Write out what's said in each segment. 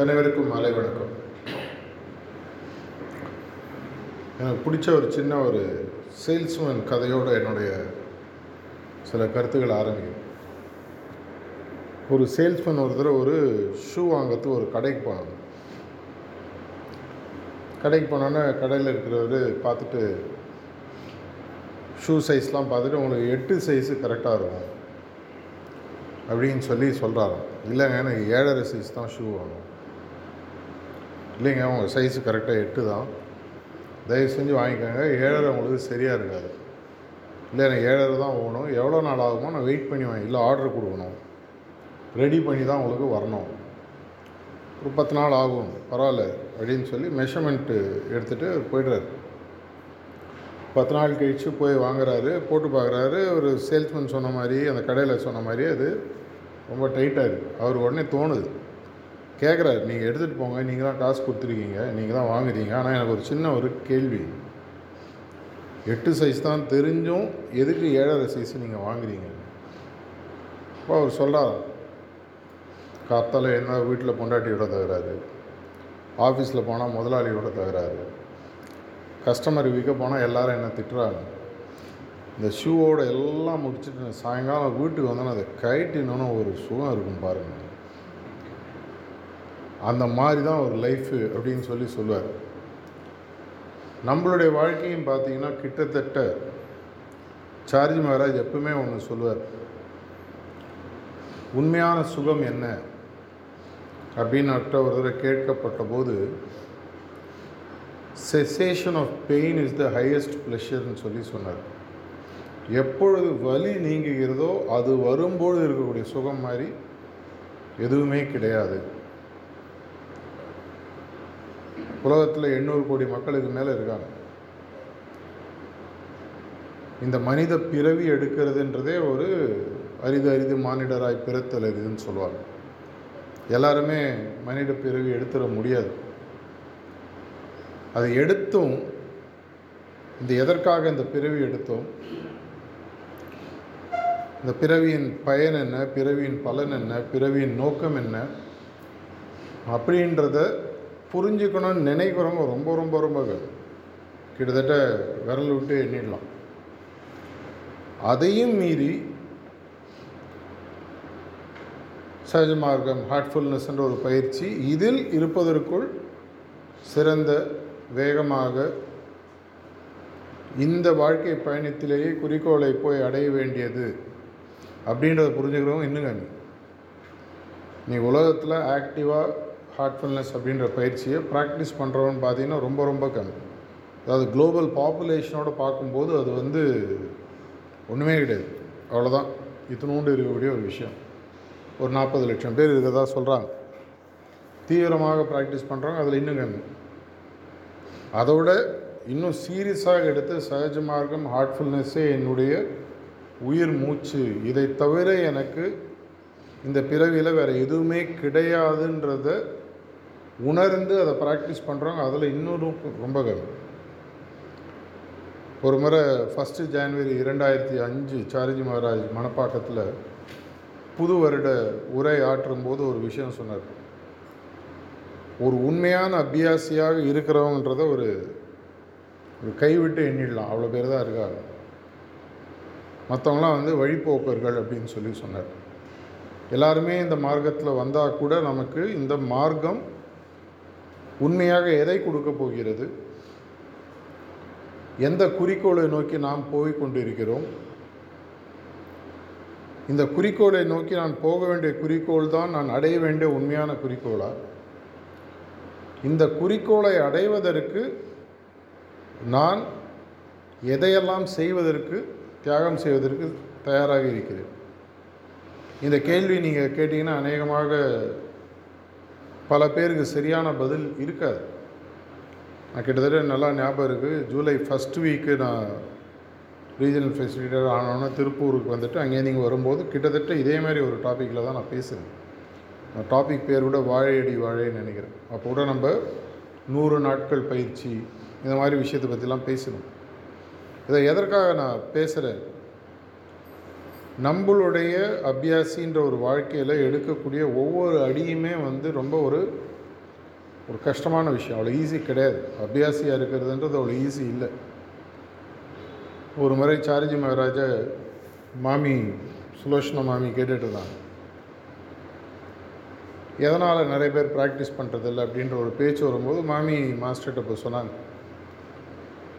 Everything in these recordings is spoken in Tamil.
அனைவருக்கும் மாலை வணக்கம். எனக்கு பிடிச்ச ஒரு சின்ன ஒரு சேல்ஸ்மேன் கதையோட என்னுடைய சில கருத்துக்கள் ஆரம்பிக்கும். ஒரு சேல்ஸ்மேன் ஒருத்தர் ஒரு ஷூ வாங்கிறதுக்கு ஒரு கடைக்கு போனாங்க கடைக்கு போனோன்னே கடையில் இருக்கிறவர் பார்த்துட்டு ஷூ சைஸ்லாம் பார்த்துட்டு உங்களுக்கு எட்டு சைஸு கரெக்டாக இருக்கும். அப்படின்னு சொல்லி சொல்கிறாராம் இல்லைங்க எனக்கு ஏழரை சைஸ் தான் ஷூ வாங்கணும். இல்லைங்க உங்கள் சைஸு கரெக்டாக எட்டு தான். தயவு செஞ்சு வாங்கிக்கோங்க. ஏழரை உங்களுக்கு சரியாக இருக்காது. இல்லை எனக்கு ஏழரை தான் ஓகணும் எவ்வளோ நாள் ஆகுமோ நான் வெயிட் பண்ணி வாங்கி இல்லை ஆர்டர் கொடுக்கணும். ரெடி பண்ணி தான் உங்களுக்கு வரணும். ஒரு பத்து நாள் ஆகும். பரவாயில்ல அப்படின்னு சொல்லி மெஷர்மெண்ட்டு எடுத்துகிட்டு போய்டுறாரு. பத்து நாள் கழித்து போய் வாங்குறாரு. போட்டு பார்க்குறாரு. ஒரு சேல்ஸ்மேன் சொன்ன மாதிரி அந்த கடையில் சொன்ன மாதிரி அது ரொம்ப டைட்டாக இருக்குது அவர் உடனே தோணுது. கேட்குறாரு நீங்கள் எடுத்துகிட்டு போங்க. நீங்கள் தான் காசு கொடுத்துருக்கீங்க. நீங்கள் தான் வாங்குறீங்க. ஆனால் எனக்கு ஒரு சின்ன ஒரு கேள்வி. எட்டு சைஸ் தான் தெரிஞ்சும் எதுக்கு ஏழரை சைஸ் நீங்கள் வாங்குறீங்க? அப்போ அவர் சொல்கிறார் காத்தால் என்ன வீட்டில் பொண்டாட்டியோட தகுறாரு ஆஃபீஸில் போனால் முதலாளியோட தகுறாரு கஸ்டமர் விற்க போனால் எல்லாரும் என்ன திட்டுறாங்க? இந்த ஷூவோட எல்லாம் முடிச்சுட்டு சாயங்காலம் வீட்டுக்கு வந்தோன்னா அதை கைட்டினோன்னு ஒரு சுகம் இருக்கும் பாருங்கள் அந்த மாதிரி தான் ஒரு லைஃபு அப்படின்னு சொல்லி சொல்லுவார். நம்மளுடைய வாழ்க்கையும் பார்த்தீங்கன்னா கிட்டத்தட்ட சார்ஜி மகாராஜ் எப்பவுமே ஒன்று சொல்லுவார். உண்மையான சுகம் என்ன? அப்படின்னு ஒரு தடவை கேட்கப்பட்ட போது cessation of pain is the highest ப்ளஷர்னு சொல்லி சொன்னார். எப்பொழுது வலி நீங்குகிறதோ அது வரும்போது இருக்கக்கூடிய சுகம் மாதிரி எதுவுமே கிடையாது. உலகத்தில் எண்ணூறு கோடி மக்களுக்கு மேலே இருக்காங்க. இந்த மனித பிறவி எடுக்கிறதுன்றதே ஒரு அரிது அரிது மானிடராய் பிறத்தல் இதுன்னு சொல்லுவாங்க. எல்லாருமே மனித பிறவி எடுத்துட முடியாது. அதை எடுத்தும் இந்த எதற்காக இந்த பிறவி எடுத்தோம்? இந்த பிறவியின் பயன் என்ன? பிறவியின் பலன் என்ன? பிறவியின் நோக்கம் என்ன? அப்படின்றத புரிஞ்சுக்கணும்னு நினைக்கிறவங்க ரொம்ப ரொம்ப ரொம்ப கிட்டத்தட்ட விரல் விட்டு எண்ணிடலாம். அதையும் மீறி சகஜ மார்க்கம் ஹார்ட்ஃபுல்னஸ்ன்ற ஒரு பயிற்சி இதில் இருப்பதற்குள் சிறந்த வேகமாக இந்த வாழ்க்கை பயணத்திலேயே குறிக்கோளை போய் அடைய வேண்டியது அப்படின்றத புரிஞ்சுக்கிறவங்க இன்னும் நீ உலகத்தில் ஆக்டிவாக ஹார்ட்ஃபுல்னஸ் அப்படின்ற பயிற்சியை ப்ராக்டிஸ் பண்ணுறவன்னு பார்த்தீங்கன்னா ரொம்ப ரொம்ப கம்மி. அதாவது குளோபல் பாப்புலேஷனோட பார்க்கும்போது அது வந்து ஒன்றுமே கிடையாது. அவ்வளோதான் இத்தனோண்டு இருக்கக்கூடிய ஒரு விஷயம். ஒரு நாற்பது லட்சம் பேர் இருக்கிறதா சொல்கிறாங்க தீவிரமாக ப்ராக்டிஸ் பண்ணுறவங்க அதில் இன்னும் கம்மி. அதோட இன்னும் சீரியஸாக எடுத்து சகஜ மார்க்கம் ஹார்ட்ஃபுல்னஸ்ஸே என்னுடைய உயிர் மூச்சு. இதை தவிர எனக்கு இந்த பிறவியில் வேறு எதுவுமே கிடையாதுன்றத உணர்ந்து அதை ப்ராக்டிஸ் பண்ணுறவங்க அதில் இன்னொரு ரொம்ப கம்மி. ஒரு முறை ஃபஸ்ட்டு ஜான்வரி இரண்டாயிரத்தி அஞ்சு சாரிஜி மகாராஜ் மணப்பாக்கத்தில் புது வருட உரை ஆற்றும் போது ஒரு விஷயம் சொன்னார். ஒரு உண்மையான அபியாசியாக இருக்கிறவங்கன்றத ஒரு ஒரு கைவிட்டு எண்ணிடலாம். அவ்வளோ பேர் தான் இருக்காங்க. மற்றவங்களாம் வந்து வழிப்போக்கர்கள் அப்படின்னு சொல்லி சொன்னார். எல்லாருமே இந்த மார்க்கத்தில் வந்தால் கூட நமக்கு இந்த மார்க்கம் உண்மையாக எதை கொடுக்க போகிறது? எந்த குறிக்கோளை நோக்கி நாம் போய் கொண்டிருக்கிறோம்? இந்த குறிக்கோளை நோக்கி நான் போக வேண்டிய குறிக்கோள் தான் நான் அடைய வேண்டிய உண்மையான குறிக்கோளா? இந்த குறிக்கோளை அடைவதற்கு நான் எதையெல்லாம் செய்வதற்கு தியாகம் செய்வதற்கு தயாராக இருக்கிறேன்? இந்த கேள்வி நீங்கள் கேட்டிங்கன்னா அநேகமாக பல பேருக்கு சரியான பதில் இருக்காது. நான் கிட்டத்தட்ட நல்லா ஞாபகம் இருக்குது ஜூலை ஃபஸ்ட் வீக்கு நான் ரீஜனல் ஃபெசிலிட்டர் ஆனோன்னே திருப்பூருக்கு வந்துட்டு அங்கேருந்து இங்கே வரும்போது கிட்டத்தட்ட இதே மாதிரி ஒரு டாப்பிக்கில் தான் நான் பேசுகிறேன் அந்த டாபிக் பேர் கூட வாழையடி வாழைன்னு நினைக்கிறேன். அப்போ கூட நம்ம நூறு நாட்கள் பயிற்சி இந்த மாதிரி விஷயத்தை பற்றிலாம் பேசணும். இதை எதற்காக நான் பேசுகிறேன் நம்மளுடைய அபியாசின்ற ஒரு வாழ்க்கையில் எடுக்கக்கூடிய ஒவ்வொரு அடியுமே வந்து ரொம்ப ஒரு ஒரு கஷ்டமான விஷயம். அவ்வளோ ஈஸி கிடையாது. அபியாசியாக இருக்கிறதுன்றது அவ்வளோ ஈஸி இல்லை. ஒரு முறை சாரிஜி மகாராஜா மாமி சுலோஷன மாமி கேட்டுட்டு இருந்தாங்க. எதனால் நிறைய பேர் ப்ராக்டிஸ் பண்ணுறதில்ல அப்படின்ற ஒரு பேச்சு வரும்போது மாமி மாஸ்டர்கிட்ட இப்போ சொன்னாங்க.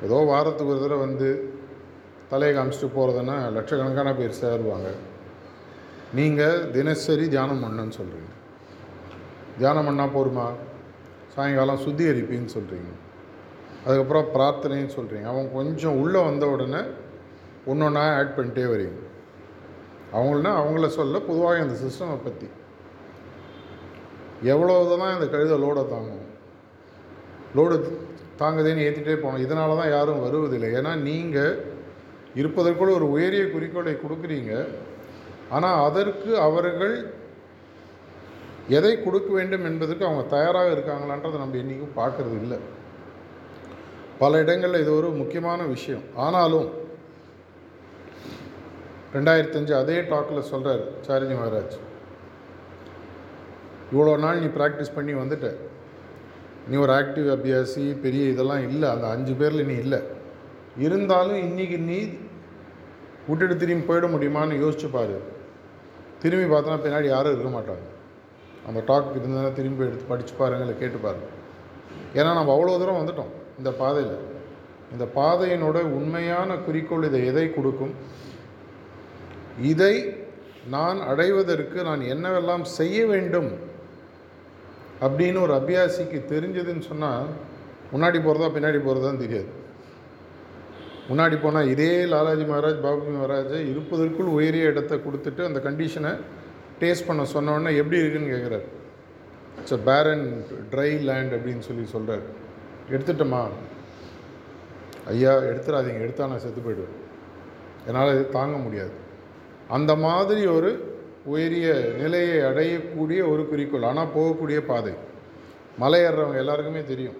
ஏதோ வாரத்துக்கு ஒரு தடவை வந்து தலையை காமிச்சிட்டு போகிறதுன்னா லட்சக்கணக்கான பேர் சேருவாங்க. நீங்கள் தினசரி தியானம் பண்ணுன்னு சொல்கிறீங்க தியானம் பண்ணால் போருமா? சாயங்காலம் சுத்திகரிப்பின்னு சொல்கிறீங்க அதுக்கப்புறம் பிரார்த்தனைன்னு சொல்கிறீங்க அவங்க கொஞ்சம் உள்ளே வந்த உடனே ஒன்று ஒன்றா ஆட் பண்ணிட்டே வரீங்க. அவங்களனா அவங்கள சொல்ல பொதுவாக இந்த சிஸ்டமை பற்றி எவ்வளோ தான் இந்த கழுதை லோடை தாங்கும். லோடு தாங்குதேன்னு ஏற்றிட்டே போகணும். இதனால தான் யாரும் வருவதில்லை. ஏன்னா நீங்கள் இருப்பதற்குள்ள ஒரு உயரிய குறிக்கோளை கொடுக்குறீங்க. ஆனால் அதற்கு அவர்கள் எதை கொடுக்க வேண்டும் என்பதற்கு அவங்க தயாராக இருக்காங்களான்றதை நம்ம இன்றைக்கும் பார்க்கறது இல்லை. பல இடங்களில் இது ஒரு முக்கியமான விஷயம். ஆனாலும் ரெண்டாயிரத்தஞ்சு அதே டாக்கில் சொல்கிறார் சாரிஜி மகாராஜ். இவ்வளோ நாள் நீ ப்ராக்டிஸ் பண்ணி வந்துட்ட. நீ ஒரு ஆக்டிவ் அபியாசி பெரிய இதெல்லாம் இல்லை. அந்த அஞ்சு பேரில் நீ இல்லை. இருந்தாலும் இன்றைக்கி நீ விட்டுட்டு திரும்பி போயிட முடியுமான்னு யோசிச்சு பாரு. திரும்பி பார்த்தோன்னா பின்னாடி யாரும் இருக்க மாட்டாங்க. அந்த டாக் இருந்தால் திரும்பி எடுத்து படித்து பாருங்களை இல்லை கேட்டு பாருங்க. ஏன்னா நம்ம அவ்வளோ தூரம் வந்துட்டோம் இந்த பாதையில். இந்த பாதையினோட உண்மையான குறிக்கோள் இதை எதை கொடுக்கும்? இதை நான் அடைவதற்கு நான் என்னவெல்லாம் செய்ய வேண்டும்? அப்படின்னு ஒரு அபியாசிக்கு தெரிஞ்சதுன்னு சொன்னால் முன்னாடி போகிறதா பின்னாடி போகிறதான்னு தெரியாது. முன்னாடி போனால் இதே லாலாஜி மகாராஜ் பாபுஜி மகாராஜை இருப்பதற்குள் உயரிய இடத்த கொடுத்துட்டு அந்த கண்டிஷனை டேஸ்ட் பண்ண சொன்னோடனே எப்படி இருக்குன்னு கேட்குறாரு இட்ஸ் அ பேரன் ட்ரை லேண்ட் அப்படின்னு சொல்லி சொல்கிறார் எடுத்துட்டோமா? ஐயா எடுத்துடாதீங்க எடுத்தால் நான் செத்து போயிடுவேன். என்னால் இது தாங்க முடியாது. அந்த மாதிரி ஒரு உயரிய நிலையை அடையக்கூடிய ஒரு குறிக்கோள். ஆனால் போகக்கூடிய பாதை. மலை ஏறுறவங்க எல்லாருக்குமே தெரியும்.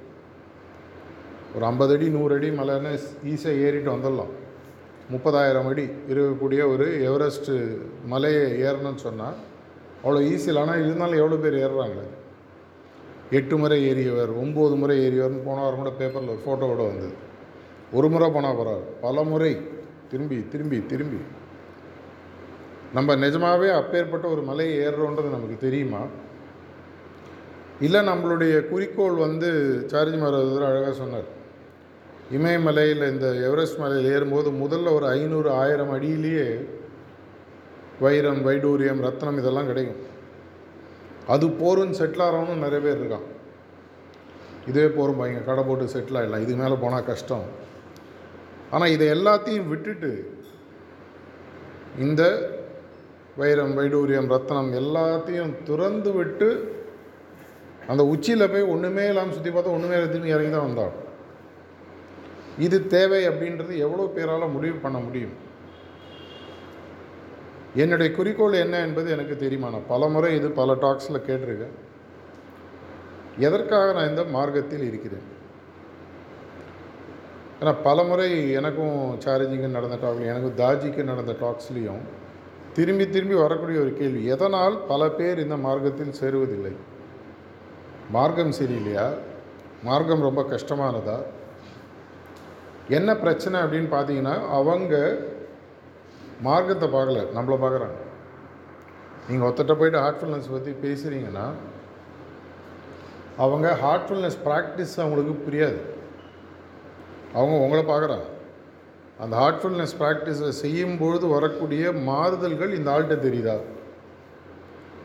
ஒரு ஐம்பது அடி நூறு அடி மலைன்னு ஈஸியாக ஏறிட்டு வந்துடலாம். முப்பதாயிரம் அடி இருக்கக்கூடிய ஒரு எவரெஸ்ட்டு மலையை ஏறணும்னு சொன்னால் அவ்வளோ ஈஸியில் ஆனால் இருந்தாலும் எவ்வளோ பேர் ஏறுறாங்களே? எட்டு முறை ஏறியவர் ஒம்பது முறை ஏறியவர்னு போன வாரம் கூட பேப்பரில் ஒரு ஃபோட்டோவோட வந்தது. ஒரு முறை போனால் பரவாயில்ல. பல முறை திரும்பி திரும்பி திரும்பி. நம்ம நிஜமாகவே அப்பேற்பட்ட ஒரு மலையை ஏறுறோன்றது நமக்கு தெரியுமா? இல்லை நம்மளுடைய குறிக்கோள் வந்து சார்ஜி மகாராஜர் அழகாக சொன்னார். இமயமலையில் இந்த எவரெஸ்ட் மலையில் ஏறும்போது முதல்ல ஒரு ஐநூறு ஆயிரம் அடியிலேயே வைரம் வைடூரியம் ரத்னம் இதெல்லாம் கிடைக்கும். அது போருன்னு செட்டில் ஆகிறவனும் நிறைய பேர் இருக்கான். இதே போரும் பையங்க கடை போட்டு செட்டில் ஆகிடலாம் இது மேலே போனால் கஷ்டம். ஆனால் இதை எல்லாத்தையும் விட்டுட்டு இந்த வைரம் வைடூரியம் ரத்னம் எல்லாத்தையும் துறந்து விட்டு அந்த உச்சியில் போய் ஒன்றுமே இல்லாமல் சுற்றி பார்த்தா ஒன்றுமே திரும்பி இறங்கி தான் வந்தாள் இது தேவை அப்படின்றது எவ்வளோ பேரால் முடிவு பண்ண முடியும்? என்னுடைய குறிக்கோள் என்ன என்பது எனக்கு தெரியுமா நான் பல முறை இது பல டாக்ஸில் கேட்டிருக்கேன். எதற்காக நான் இந்த மார்க்கத்தில் இருக்கிறேன்? ஏன்னா பல முறை எனக்கும் சாரஜிக்கு நடந்த டாக்லையும் எனக்கும் தாஜிக்கு நடந்த டாக்ஸ்லேயும் திரும்பி திரும்பி வரக்கூடிய ஒரு கேள்வி எதனால் பல பேர் இந்த மார்க்கத்தில் சேருவதில்லை? மார்க்கம் சரியில்லையா? மார்க்கம் ரொம்ப கஷ்டமானதா? என்ன பிரச்சனை அப்படின்னு பார்த்தீங்கன்னா அவங்க மார்க்கத்தை பார்க்கல நம்மளை பார்க்குறாங்க. நீங்கள் ஒருத்தட்ட போயிட்டு ஹார்ட்ஃபுல்னஸ் பற்றி பேசுகிறீங்கன்னா அவங்க ஹார்ட்ஃபுல்னஸ் ப்ராக்டிஸ் அவங்களுக்கு புரியாது. அவங்க உங்களை பார்க்குறாங்க. அந்த ஹார்ட்ஃபுல்னஸ் ப்ராக்டிஸை செய்யும்பொழுது வரக்கூடிய மாறுதல்கள் இந்த ஆள்கிட்ட தெரியுதா?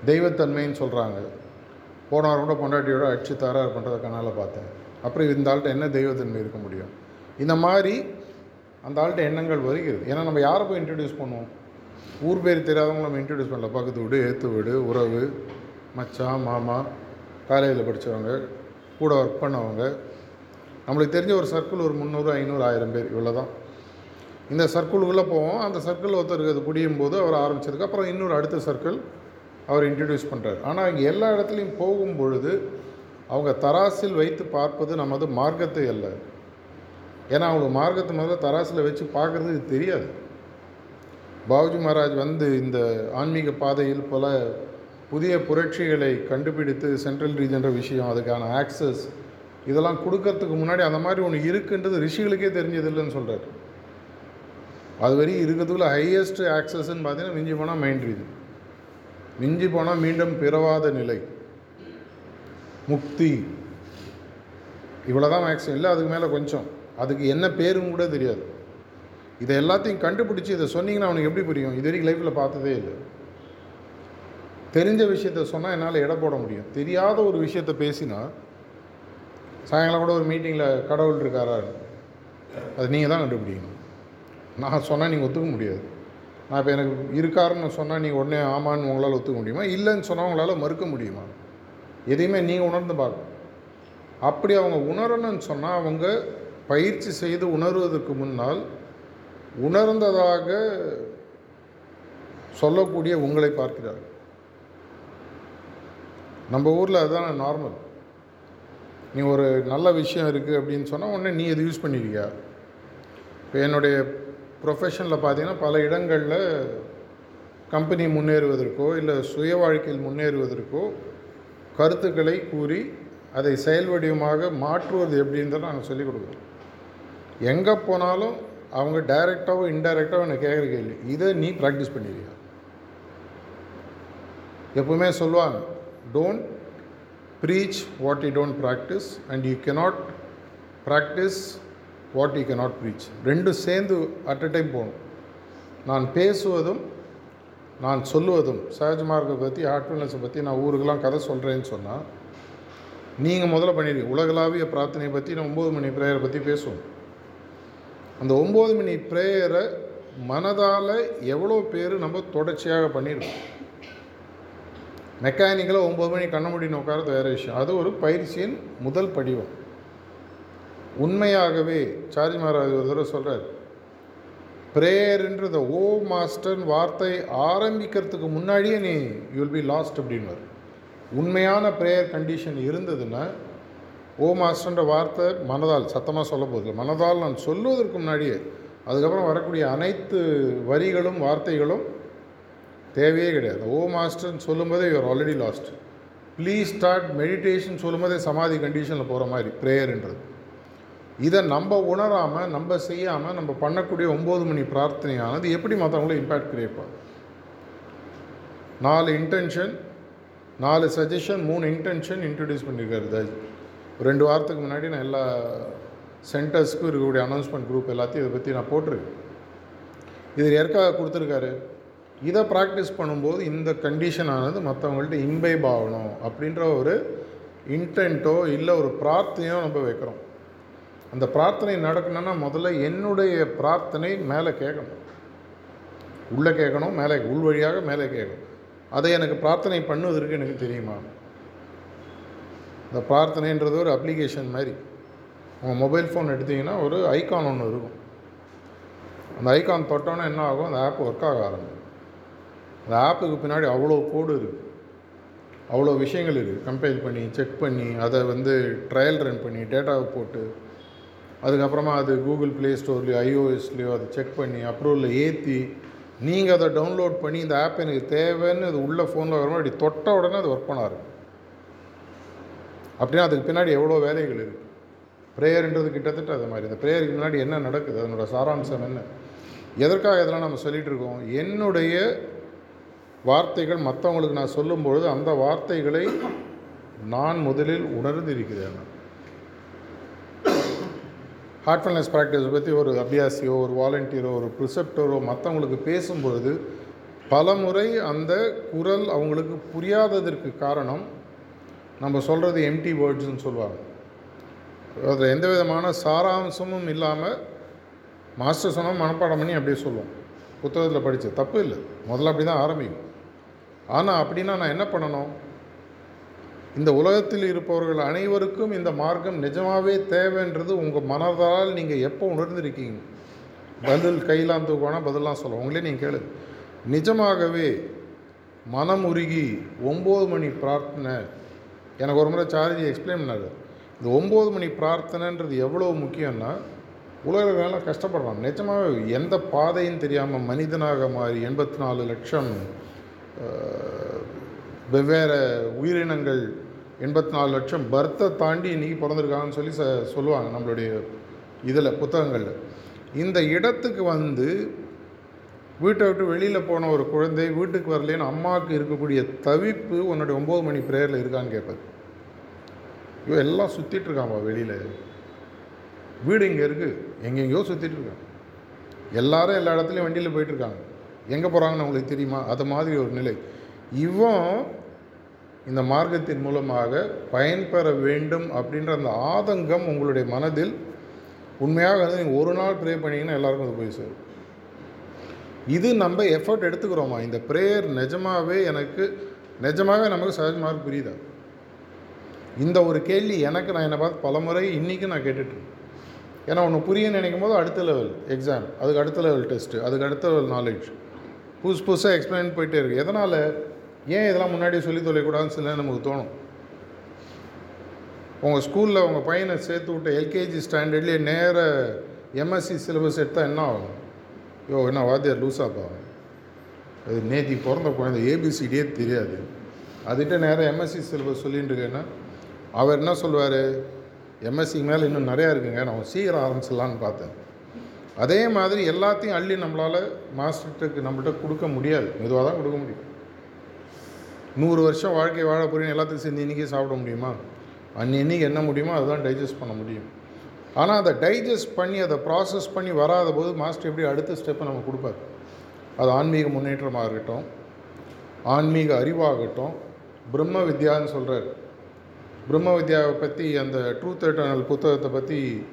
தெய்வத்தன்மைன்னு சொல்கிறாங்க போனவரை கூட பொண்டாட்டியோட அடிச்சு தரார் பண்ணுறதுக்கான கண்ணால் பார்த்தேன். அப்புறம் இந்த ஆள்கிட்ட என்ன தெய்வத்தன்மை இருக்க முடியும்? இந்த மாதிரி அந்த ஆள்கிட்ட எண்ணங்கள் வருகிறது. ஏன்னா நம்ம யாரை போய் இன்ட்ரடியூஸ் பண்ணுவோம்? ஊர் பேர் தெரியாதவங்க நம்ம இன்ட்ரடியூஸ் பண்ணல. பக்கத்து வீடு ஏற்று வீடு உறவு மச்சான் மாமா காலேஜில் படித்தவங்க கூட ஒர்க் பண்ணவங்க. நம்மளுக்கு தெரிஞ்ச ஒரு சர்க்கிள் ஒரு முந்நூறு ஐநூறு ஆயிரம் பேர். இவ்வளோ தான் இந்த சர்க்கிளுக்குள்ளே போவோம். அந்த சர்க்கிள் ஒருத்தருக்கு அது புரியும் போது அவர் ஆரம்பிச்சதுக்கு அப்புறம் இன்னொரு அடுத்த சர்க்கிள் அவர் இன்ட்ரடியூஸ் பண்ணுறாரு ஆனால் இங்கே எல்லா இடத்துலையும் போகும் பொழுது அவங்க தராசில் வைத்து பார்ப்பது நமது மார்க்கத்தை அல்ல. ஏன்னா அவங்க மார்க்கத்தை முதல்ல தராசில் வச்சு பார்க்குறது தெரியாது. பாபுஜி மகாராஜ் வந்து இந்த ஆன்மீக பாதையில் பல புதிய புரட்சிகளை கண்டுபிடித்து சென்ட்ரல் ரீஜன்ற விஷயம் அதுக்கான ஆக்சஸ் இதெல்லாம் கொடுக்கறதுக்கு முன்னாடி அந்த மாதிரி ஒன்று இருக்குன்றது ரிஷிகளுக்கே தெரிஞ்சதில்லைன்னு சொல்கிறார் அது வரையும் இருக்கிறதுக்குள்ள ஹையஸ்ட் ஆக்சஸ்ன்னு பார்த்தீங்கன்னா மிஞ்சி போனால் மைண்ட் ரீஜன் மிஞ்சி போனால் மீண்டும் பிறவாத நிலை. முக்தி. இவ்வளோ தான் மேக்ஸிமம் இல்லை அதுக்கு மேலே கொஞ்சம். அதுக்கு என்ன பேருன்னு கூட தெரியாது. இதை எல்லாத்தையும் கண்டுபிடிச்சி இதை சொன்னீங்கன்னா அவனுக்கு எப்படி புரியும்? இது வரைக்கும் லைஃப்பில் பார்த்ததே இல்லை. தெரிஞ்ச விஷயத்த சொன்னால் என்னால் எடை போட முடியும். தெரியாத ஒரு விஷயத்த பேசினா சாயங்காலம் கூட ஒரு மீட்டிங்கில் கடவுள் இருக்காரா? அது நீங்கள் தான் கண்டுபிடிக்கணும். நான் சொன்னால் நீங்கள் ஒத்துக்க முடியாது. நான் இப்போ எனக்கு இருக்காருன்னு சொன்னால் நீங்கள் உடனே ஆமான்னு உங்களால் ஒத்துக்க முடியுமா? இல்லைன்னு சொன்னால் உங்களால் மறுக்க முடியுமா? எதையுமே நீங்கள் உணர்ந்து பார்க்கணும். அப்படி அவங்க உணரணும்னு சொன்னால் அவங்க பயிற்சி செய்து உணர்வதற்கு முன்னால் உணர்ந்ததாக சொல்லக்கூடிய உங்களை பார்க்கிறார்கள். நம்ம ஊரில் அதுதான் நார்மல் நீ ஒரு நல்ல விஷயம் இருக்குது அப்படின்னு சொன்னால் உடனே நீ எது யூஸ் பண்ணிருக்கியா? இப்போ என்னுடைய ப்ரொஃபஷனில் பார்த்தீங்கன்னா பல இடங்களில் கம்பெனி முன்னேறுவதற்கோ இல்லை சுய வாழ்க்கையில் முன்னேறுவதற்கோ கருத்துக்களை கூறி அதை செயல் வடிவமாக மாற்றுவது எப்படின்றத நாங்கள் சொல்லிக் கொடுக்குறோம். எங்கே போனாலும் அவங்க டைரெக்டாகவோ இன்டைரக்டாகவோ எனக்கு கேட்குற கேள்வி. இதை நீ ப்ராக்டிஸ் பண்ணிடுறியா எப்பவுமே சொல்லுவாங்க don't preach what you don't practice and you cannot practice what you cannot preach ரெண்டும் சேர்ந்து அட் அ டைம் போகணும். நான் பேசுவதும் நான் சொல்லுவதும் சஹஜ் மார்க்கை பற்றி ஹார்ட்ஃபுல்னஸை பற்றி நான் ஊருக்கெல்லாம் கதை சொல்கிறேன்னு சொன்னால் நீங்கள் முதல்ல பண்ணிடுங்க உலகளாவிய பிரார்த்தனையை பற்றி நான் ஒம்பது மணி ப்ரேயரை பற்றி பேசுவோம். அந்த ஒம்பது மணி ப்ரேயரை மனதால் எவ்வளோ பேர் நம்ம தொடர்ச்சியாக பண்ணியிருக்கோம் மெக்கானிக்கலாக ஒம்பது மணி கண்ண முடின்னு உட்காரது வேறு விஷயம். அது ஒரு பயிற்சியின் முதல் படிவம். உண்மையாகவே சார்ஜ் மகாராஜ் ஒரு தடவை சொல்கிறார் ப்ரேயர்ன்றத ஓ மாஸ்டர் வார்த்தை ஆரம்பிக்கிறதுக்கு முன்னாடியே நீ யூல் பி லாஸ்ட் அப்படின்னு உண்மையான ப்ரேயர் கண்டிஷன் இருந்ததுன்னா ஓ மாஸ்டர்ன்ற வார்த்தை மனதால் சத்தமாக சொல்ல போதில்லை மனதால் நான் சொல்லுவதற்கு முன்னாடியே அதுக்கப்புறம் வரக்கூடிய அனைத்து வரிகளும் வார்த்தைகளும் தேவையே கிடையாது. ஓ மாஸ்டர்னு சொல்லும்போதே you are already lost please start meditation சொல்லும்போதே சமாதி கண்டிஷனில் போகிற மாதிரி ப்ரேயர்ன்றது இதை நம்ம உணராமல் நம்ம செய்யாமல் நம்ம பண்ணக்கூடிய ஒம்பது மணி பிரார்த்தனையானது எப்படி மற்றவங்கள இம்பேக்ட் கிரியேட் பண்ணும் நாலு இன்டென்ஷன் நாலு சஜஷன் மூணு இன்டென்ஷன் இன்ட்ரடியூஸ் பண்ணியிருக்காரு தாஜி. ரெண்டு வாரத்துக்கு முன்னாடி நான் எல்லா சென்டர்ஸ்க்கும் இருக்கக்கூடிய அனௌன்ஸ்மெண்ட் குரூப் எல்லாத்தையும் இதை பற்றி நான் போட்டிருக்கேன். இது ஏற்காக கொடுத்துருக்காரு. இதை ப்ராக்டிஸ் பண்ணும்போது இந்த கண்டிஷன் ஆனது மற்றவங்கள்ட்ட இம்பைப் ஆகணும் அப்படின்ற ஒரு இன்டென்ட்டோ இல்லை ஒரு பிரார்த்தனையோ நம்ம வைக்கிறோம். அந்த பிரார்த்தனை நடக்கணும்னா முதல்ல என்னுடைய பிரார்த்தனை மேலே கேட்கணும். உள்ளே கேட்கணும் மேலே உள் வழியாக மேலே கேட்கணும். அதை எனக்கு பிரார்த்தனை பண்ணுவதற்கு எனக்கு தெரியுமா? இந்த பிரார்த்தனைன்றது ஒரு அப்ளிகேஷன் மாதிரி. உங்கள் மொபைல் ஃபோன் எடுத்திங்கன்னா ஒரு ஐக்கான் ஒன்று இருக்கும். அந்த ஐக்கான் தொட்டோன்னே என்ன ஆகும்? அந்த ஆப் ஒர்க் ஆக ஆரம்பிக்கும். அந்த ஆப்புக்கு பின்னாடி அவ்வளோ கோடு இருக்குது அவ்வளோ விஷயங்கள் இருக்குது கம்பைல் பண்ணி செக் பண்ணி அதை வந்து ட்ரையல் ரன் பண்ணி டேட்டாவை போட்டு அதுக்கப்புறமா அது கூகுள் ப்ளே ஸ்டோர்லேயோ ஐஓஎஸ்லேயோ அதை செக் பண்ணி அப்ரூவலில் ஏற்றி நீங்கள் அதை டவுன்லோட் பண்ணி இந்த ஆப் எனக்கு தேவைன்னு அது உள்ள ஃபோனில் வரும்போது அப்படி தொட்ட உடனே அது ஒர்க் பண்ண ஆரம்பிக்கும். அப்படின்னா அதுக்கு பின்னாடி எவ்வளோ வேலைகள் இருக்குது ப்ரேயர்ன்றது கிட்டத்தட்ட அது மாதிரி. இந்த ப்ரேயருக்கு முன்னாடி என்ன நடக்குது? அதனோட சாராம்சம் என்ன? எதற்காக இதெல்லாம் நம்ம சொல்லிகிட்டு இருக்கோம்? என்னுடைய வார்த்தைகள் மற்றவங்களுக்கு நான் சொல்லும்பொழுது அந்த வார்த்தைகளை நான் முதலில் உணர்ந்து இருக்கிறேன் ஹார்ட்ஃபுல்னஸ் ப்ராக்டிஸ் பற்றி ஒரு அபியாசியோ ஒரு வாலண்டியரோ ஒரு ப்ரிசெப்டரோ மற்றவங்களுக்கு பேசும்பொழுது பல முறை அந்த குரல் அவங்களுக்கு புரியாததற்கு காரணம் நம்ம சொல்கிறது எம்டி வேர்ட்ஸ்னு சொல்லுவாங்க. அதில் எந்த விதமான சாராம்சமும் இல்லாமல் மாஸ்டர் சொன்னால் மனப்பாடம் பண்ணி அப்படியே சொல்லுவோம் புத்தகத்தில் படித்து தப்பு இல்லை. முதல்ல அப்படி தான் ஆரம்பிக்கும். ஆனால் அப்படின்னா நான் என்ன பண்ணணும்? இந்த உலகத்தில் இருப்பவர்கள் அனைவருக்கும் இந்த மார்க்கம் நிஜமாகவே தேவைன்றது உங்கள் மனதால் நீங்கள் எப்போ உணர்ந்திருக்கீங்க? பதில் கையெல்லாம் தூக்கணும் பதிலாம் சொல்லுவோம் உங்களே நீங்கள் கேளு. நிஜமாகவே மனம் உருகி ஒம்பது மணி பிரார்த்தனை எனக்கு ஒரு முறை சார்ஜி எக்ஸ்பிளைன் பண்ணாரு. இந்த ஒம்பது மணி பிரார்த்தனைன்றது எவ்வளோ முக்கியம்னா உலகெல்லாம் கஷ்டப்படுறான். நிஜமாகவே எந்த பாதையும் தெரியாமல் மனிதனாக மாறி எண்பத்தி நாலு லட்சம் வெவ்வேறு உயிரினங்கள் எண்பத்தி நாலு லட்சம் பர்த்தை தாண்டி இன்றைக்கி பிறந்திருக்காங்கன்னு சொல்லி ச சொல்லுவாங்க நம்மளுடைய இதில் புத்தகங்களில். இந்த இடத்துக்கு வந்து வீட்டை விட்டு வெளியில் போன ஒரு குழந்தை வீட்டுக்கு வரலேன்னு அம்மாவுக்கு இருக்கக்கூடிய தவிப்பு உன்னுடைய ஒம்பது மணி ப்ரேயரில் இருக்கான்னு கேட்பது. இவன் எல்லாம் சுற்றிட்டு இருக்கான்பா வெளியில். வீடு இங்கே இருக்குது எங்கெங்கேயோ சுற்றிட்டு இருக்கான். எல்லாரும் எல்லா இடத்துலையும் வண்டியில் போயிட்டுருக்காங்க எங்கே போகிறாங்கன்னு உங்களுக்கு தெரியுமா? அது மாதிரி ஒரு நிலை. இவன் இந்த மார்க்கத்தின் மூலமாக பயன்பெற வேண்டும் அப்படின்ற அந்த ஆதங்கம் உங்களுடைய மனதில் உண்மையாக வந்து நீங்கள் ஒரு நாள் ப்ரே பண்ணிங்கன்னா எல்லாருக்கும் அது போய் சேரும். இது நம்ம எஃபர்ட் எடுத்துக்கிறோமா? இந்த ப்ரேயர் நிஜமாகவே எனக்கு நிஜமாகவே நமக்கு சகஜமாக புரியுதா? இந்த ஒரு கேள்வி எனக்கு நான் என்னை பார்த்து பல முறை இன்றைக்கும் நான் கேட்டுட்ருக்கேன் ஏன்னா ஒன்று புரியன்னு நினைக்கும் போது அடுத்த லெவல் எக்ஸாம் அதுக்கு அடுத்த லெவல் டெஸ்ட்டு அதுக்கு அடுத்த லெவல் நாலேஜ் புதுசு புதுசாக எக்ஸ்பிளைன் போயிட்டே இருக்குது எதனால்? ஏன் இதெல்லாம் முன்னாடியே சொல்லி தொலைக்கூடாதுன்னு சில நமக்கு தோணும். உங்கள் ஸ்கூலில் உங்கள் பையனை சேர்த்து விட்ட எல்கேஜி ஸ்டாண்டர்ட்லேயே நேர எம்எஸ்சி சிலபஸ் எடுத்தால் என்ன ஆகும்? யோ என்ன வாத்தியார் லூஸாப்பா அது நேத்தி பிறந்த குழந்தை ஏபிசிடியே தெரியாது. அதுகிட்ட நேரம் எம்எஸ்சி சிலபஸ் சொல்லிட்டு இருக்கேன்னா அவர் என்ன சொல்லுவார்? எம்எஸ்சிக்கு மேலே இன்னும் நிறையா இருக்குங்க நான் சீக்கிரம் ஆரம்பிச்சிடலான்னு பார்த்தேன். அதே மாதிரி எல்லாத்தையும் அள்ளி நம்மளால் மாஸ்டர்கிட்ட நம்மள்கிட்ட கொடுக்க முடியாது. மெதுவாக தான் கொடுக்க முடியும். நூறு வருஷம் வாழ்க்கை வாழ போகிறேன்னு எல்லாத்துக்கும் சேர்ந்து இன்றைக்கி சாப்பிட முடியுமா? அன்னன்னைக்கு என்ன முடியுமோ அதுதான் டைஜஸ்ட் பண்ண முடியும். ஆனால் அதை டைஜஸ்ட் பண்ணி அதை ப்ராசஸ் பண்ணி வராத போது மாஸ்டர் எப்படி அடுத்த ஸ்டெப்பை நம்ம கொடுப்பார்? அது ஆன்மீக முன்னேற்றமாக இருக்கட்டும் ஆன்மீக அறிவாகட்டும் பிரம்ம வித்யான்னு சொல்கிறார் பிரம்ம வித்யாவை பற்றி அந்த ட்ரூத் எட்டர்னல் புத்தகத்தை பற்றி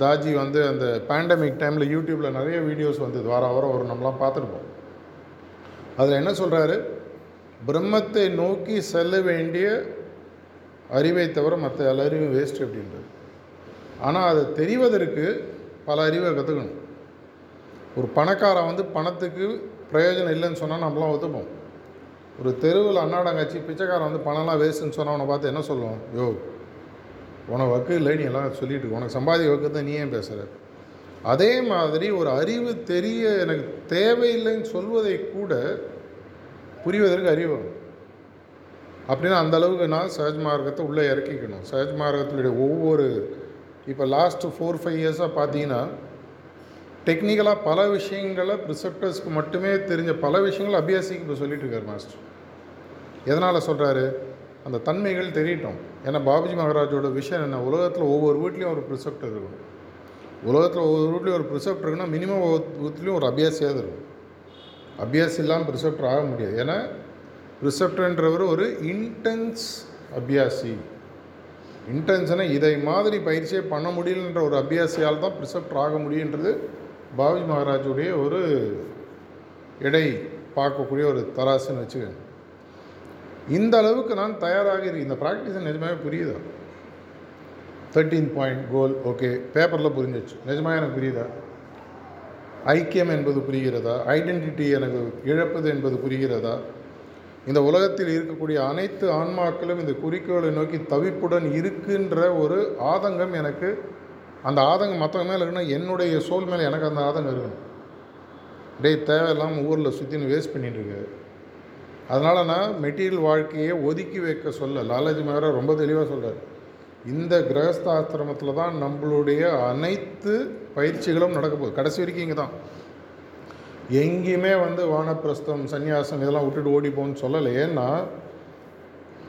தாஜி வந்து அந்த பேண்டமிக் டைமில் யூடியூப்பில் நிறைய வீடியோஸ் வந்தது. வார வாரம் ஒரு நம்மளாம் பார்த்துருப்போம். அதில் என்ன சொல்கிறாரு பிரம்மத்தை நோக்கி செல்ல வேண்டிய அறிவை தவிர மற்ற எல்லா வேஸ்ட் அப்படின்றது ஆனால் அது தெரிவதற்கு பல அறிவை கற்றுக்கணும் ஒரு பணக்காரன் வந்து பணத்துக்கு பிரயோஜனம் இல்லைன்னு சொன்னால் நம்மளாம் ஒத்துப்போம். ஒரு தெருவில் அண்ணாடங்காச்சி பிச்சைக்காரன் வந்து பணம்லாம் வேஸ்ட்டுன்னு சொன்னால் அவனை பார்த்து என்ன சொல்லுவோம் யோ உனக்கு வக்கு இல்லை நீ எல்லாம் சொல்லிட்டு இருக்க. உனக்கு சம்பாதி வக்கு தான் நீ ஏன் பேசுகிற அதே மாதிரி ஒரு அறிவு தெரிய எனக்கு தேவையில்லைன்னு சொல்வதை கூட புரிவதற்கு அறிவு அப்படின்னா அந்த அளவுக்கு நான் சஹஜ் மார்க்கத்தை உள்ளே இறக்கிக்கணும். சஹஜ் மார்க்கத்தினுடைய ஒவ்வொரு இப்போ லாஸ்ட்டு ஃபோர் ஃபைவ் இயர்ஸாக பார்த்தீங்கன்னா டெக்னிக்கலாக பல விஷயங்களை ப்ரிசெப்டர்ஸ்க்கு மட்டுமே தெரிஞ்ச பல விஷயங்கள் அபியாசிக்கு இப்போ சொல்லிட்டு இருக்கார் மாஸ்டர் எதனால் சொல்கிறாரு அந்த தன்மைகள் தெரியட்டும். ஏன்னா பாபுஜி மகாராஜோட விஷயம் என்ன? உலகத்தில் ஒவ்வொரு வீட்லேயும் ஒரு ப்ரிசெப்டர் இருக்கும் உலகத்தில் ஒவ்வொரு வீட்லேயும் ஒரு ப்ரிசெப்டர் இருக்குன்னா மினிமம் வீட்லேயும் ஒரு அபியாசியாக இருக்கும் அபியாசி இல்லாமல் ப்ரிசெப்டர் ஆக முடியாது. ஏன்னா ப்ரிசெப்டர்ன்றவர் ஒரு இன்டென்ஸ் அபியாசி. இன்டென்ஷனை இதை மாதிரி பயிற்சியே பண்ண முடியலன்ற ஒரு அபியாசியால் தான் ப்ரிசப்ட் ஆக முடியுன்றது பாபி மகாராஜுடைய ஒரு எடை பார்க்கக்கூடிய ஒரு தராசுன்னு வச்சுக்கோங்க. இந்த அளவுக்கு நான் தயாராக இருக்கு இந்த ப்ராக்டிஸ் நிஜமாவே புரியுதா? தேர்ட்டீன் பாயிண்ட் கோல் ஓகே பேப்பரில் புரிஞ்சிச்சு. நிஜமாக எனக்கு புரியுதா? ஐக்கியம் என்பது புரிகிறதா? ஐடென்டிட்டி எனக்கு இழப்பது என்பது புரிகிறதா? இந்த உலகத்தில் இருக்கக்கூடிய அனைத்து ஆன்மாக்களும் இந்த குறிக்கோளை நோக்கி தவிப்புடன் இருக்குன்ற ஒரு ஆதங்கம் எனக்கு. அந்த ஆதங்கம் மற்றவங்க மேலே இருக்குன்னா என்னுடைய சோல் மேலே எனக்கு அந்த ஆதங்கம் இருக்கணும். டேய் தேவையில்லாமல் ஊரில் சுற்றின்னு வேஸ்ட் பண்ணிட்டு இருக்கு. அதனால் நான் மெட்டீரியல் வாழ்க்கையை ஒதுக்கி வைக்க சொல்ல லாலாஜி மகாராஜ் ரொம்ப தெளிவாக சொல்கிறார் இந்த கிரகஸ்தாசிரமத்தில் தான் நம்மளுடைய அனைத்து பயிற்சிகளும் நடக்க போகுது. கடைசி வரைக்கும் இங்கே தான் எங்கேயுமே வந்து வானப்பிரஸ்தம் சன்னியாசம் இதெல்லாம் விட்டுட்டு ஓடி போன்னு சொல்லலை. ஏன்னா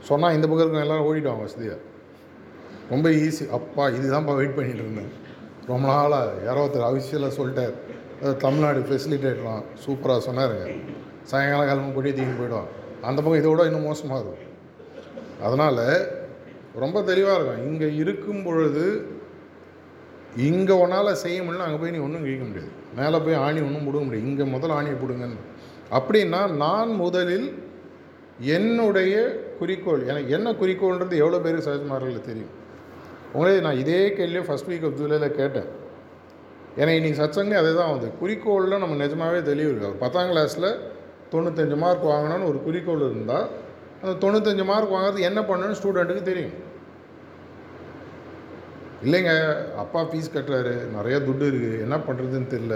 சொன்னால் இந்த பக்கம் இருக்கிறவங்க எல்லாரும் ஓடிடுவாங்க வசதியாக ரொம்ப ஈஸி அப்பா இதுதான்ப்பா வெயிட் பண்ணிகிட்டு இருந்தேன். ரொம்ப நாளாக யாரோ ஒருத்தர் அவசியில் சொல்லிட்டார். அது தமிழ்நாடு ஃபெசிலிட்டேட்லாம் சூப்பராக சொன்னாருங்க சாயங்காலம் காலமும் கொடி தூக்கி போயிடுவான். அந்த பக்கம் இதோட இன்னும் மோசமாக இருக்கும். அதனால் ரொம்ப தெளிவாக இருக்கும். இங்கே இருக்கும் பொழுது இங்கே உன்னால் செய்ய முடியல அங்கே போய் நீ ஒன்றும் கேட்க முடியாது. மேலே போய் ஆணி ஒன்றும் பிடுங்க முடியாது. இங்கே முதல்ல ஆணியை போடுங்கன்னு. அப்படின்னா நான் முதலில் என்னுடைய குறிக்கோள் எனக்கு என்ன குறிக்கோள்ன்றது எவ்வளோ பேருக்கு சகஜமாரில் தெரியும். உங்களே நான் இதே கேள்வியை ஃபஸ்ட் வீக் ஆஃப் ஜூலையில் கேட்டேன். ஏன்னா இன்றைக்கி சச்சங்கே அதே தான் வந்து. குறிக்கோளில் நம்ம நிஜமாகவே தெளிவு இருக்காது பத்தாம் கிளாஸில் தொண்ணூத்தஞ்சு மார்க் வாங்கணும்னு ஒரு குறிக்கோள் இருந்தால் அந்த தொண்ணூத்தஞ்சு மார்க் வாங்குறது என்ன பண்ணணும்னு ஸ்டூடெண்ட்டுக்கு தெரியும். இல்லைங்க அப்பா ஃபீஸ் கட்டுறாரு நிறைய துட்டு இருக்குது என்ன பண்ணுறதுன்னு தெரில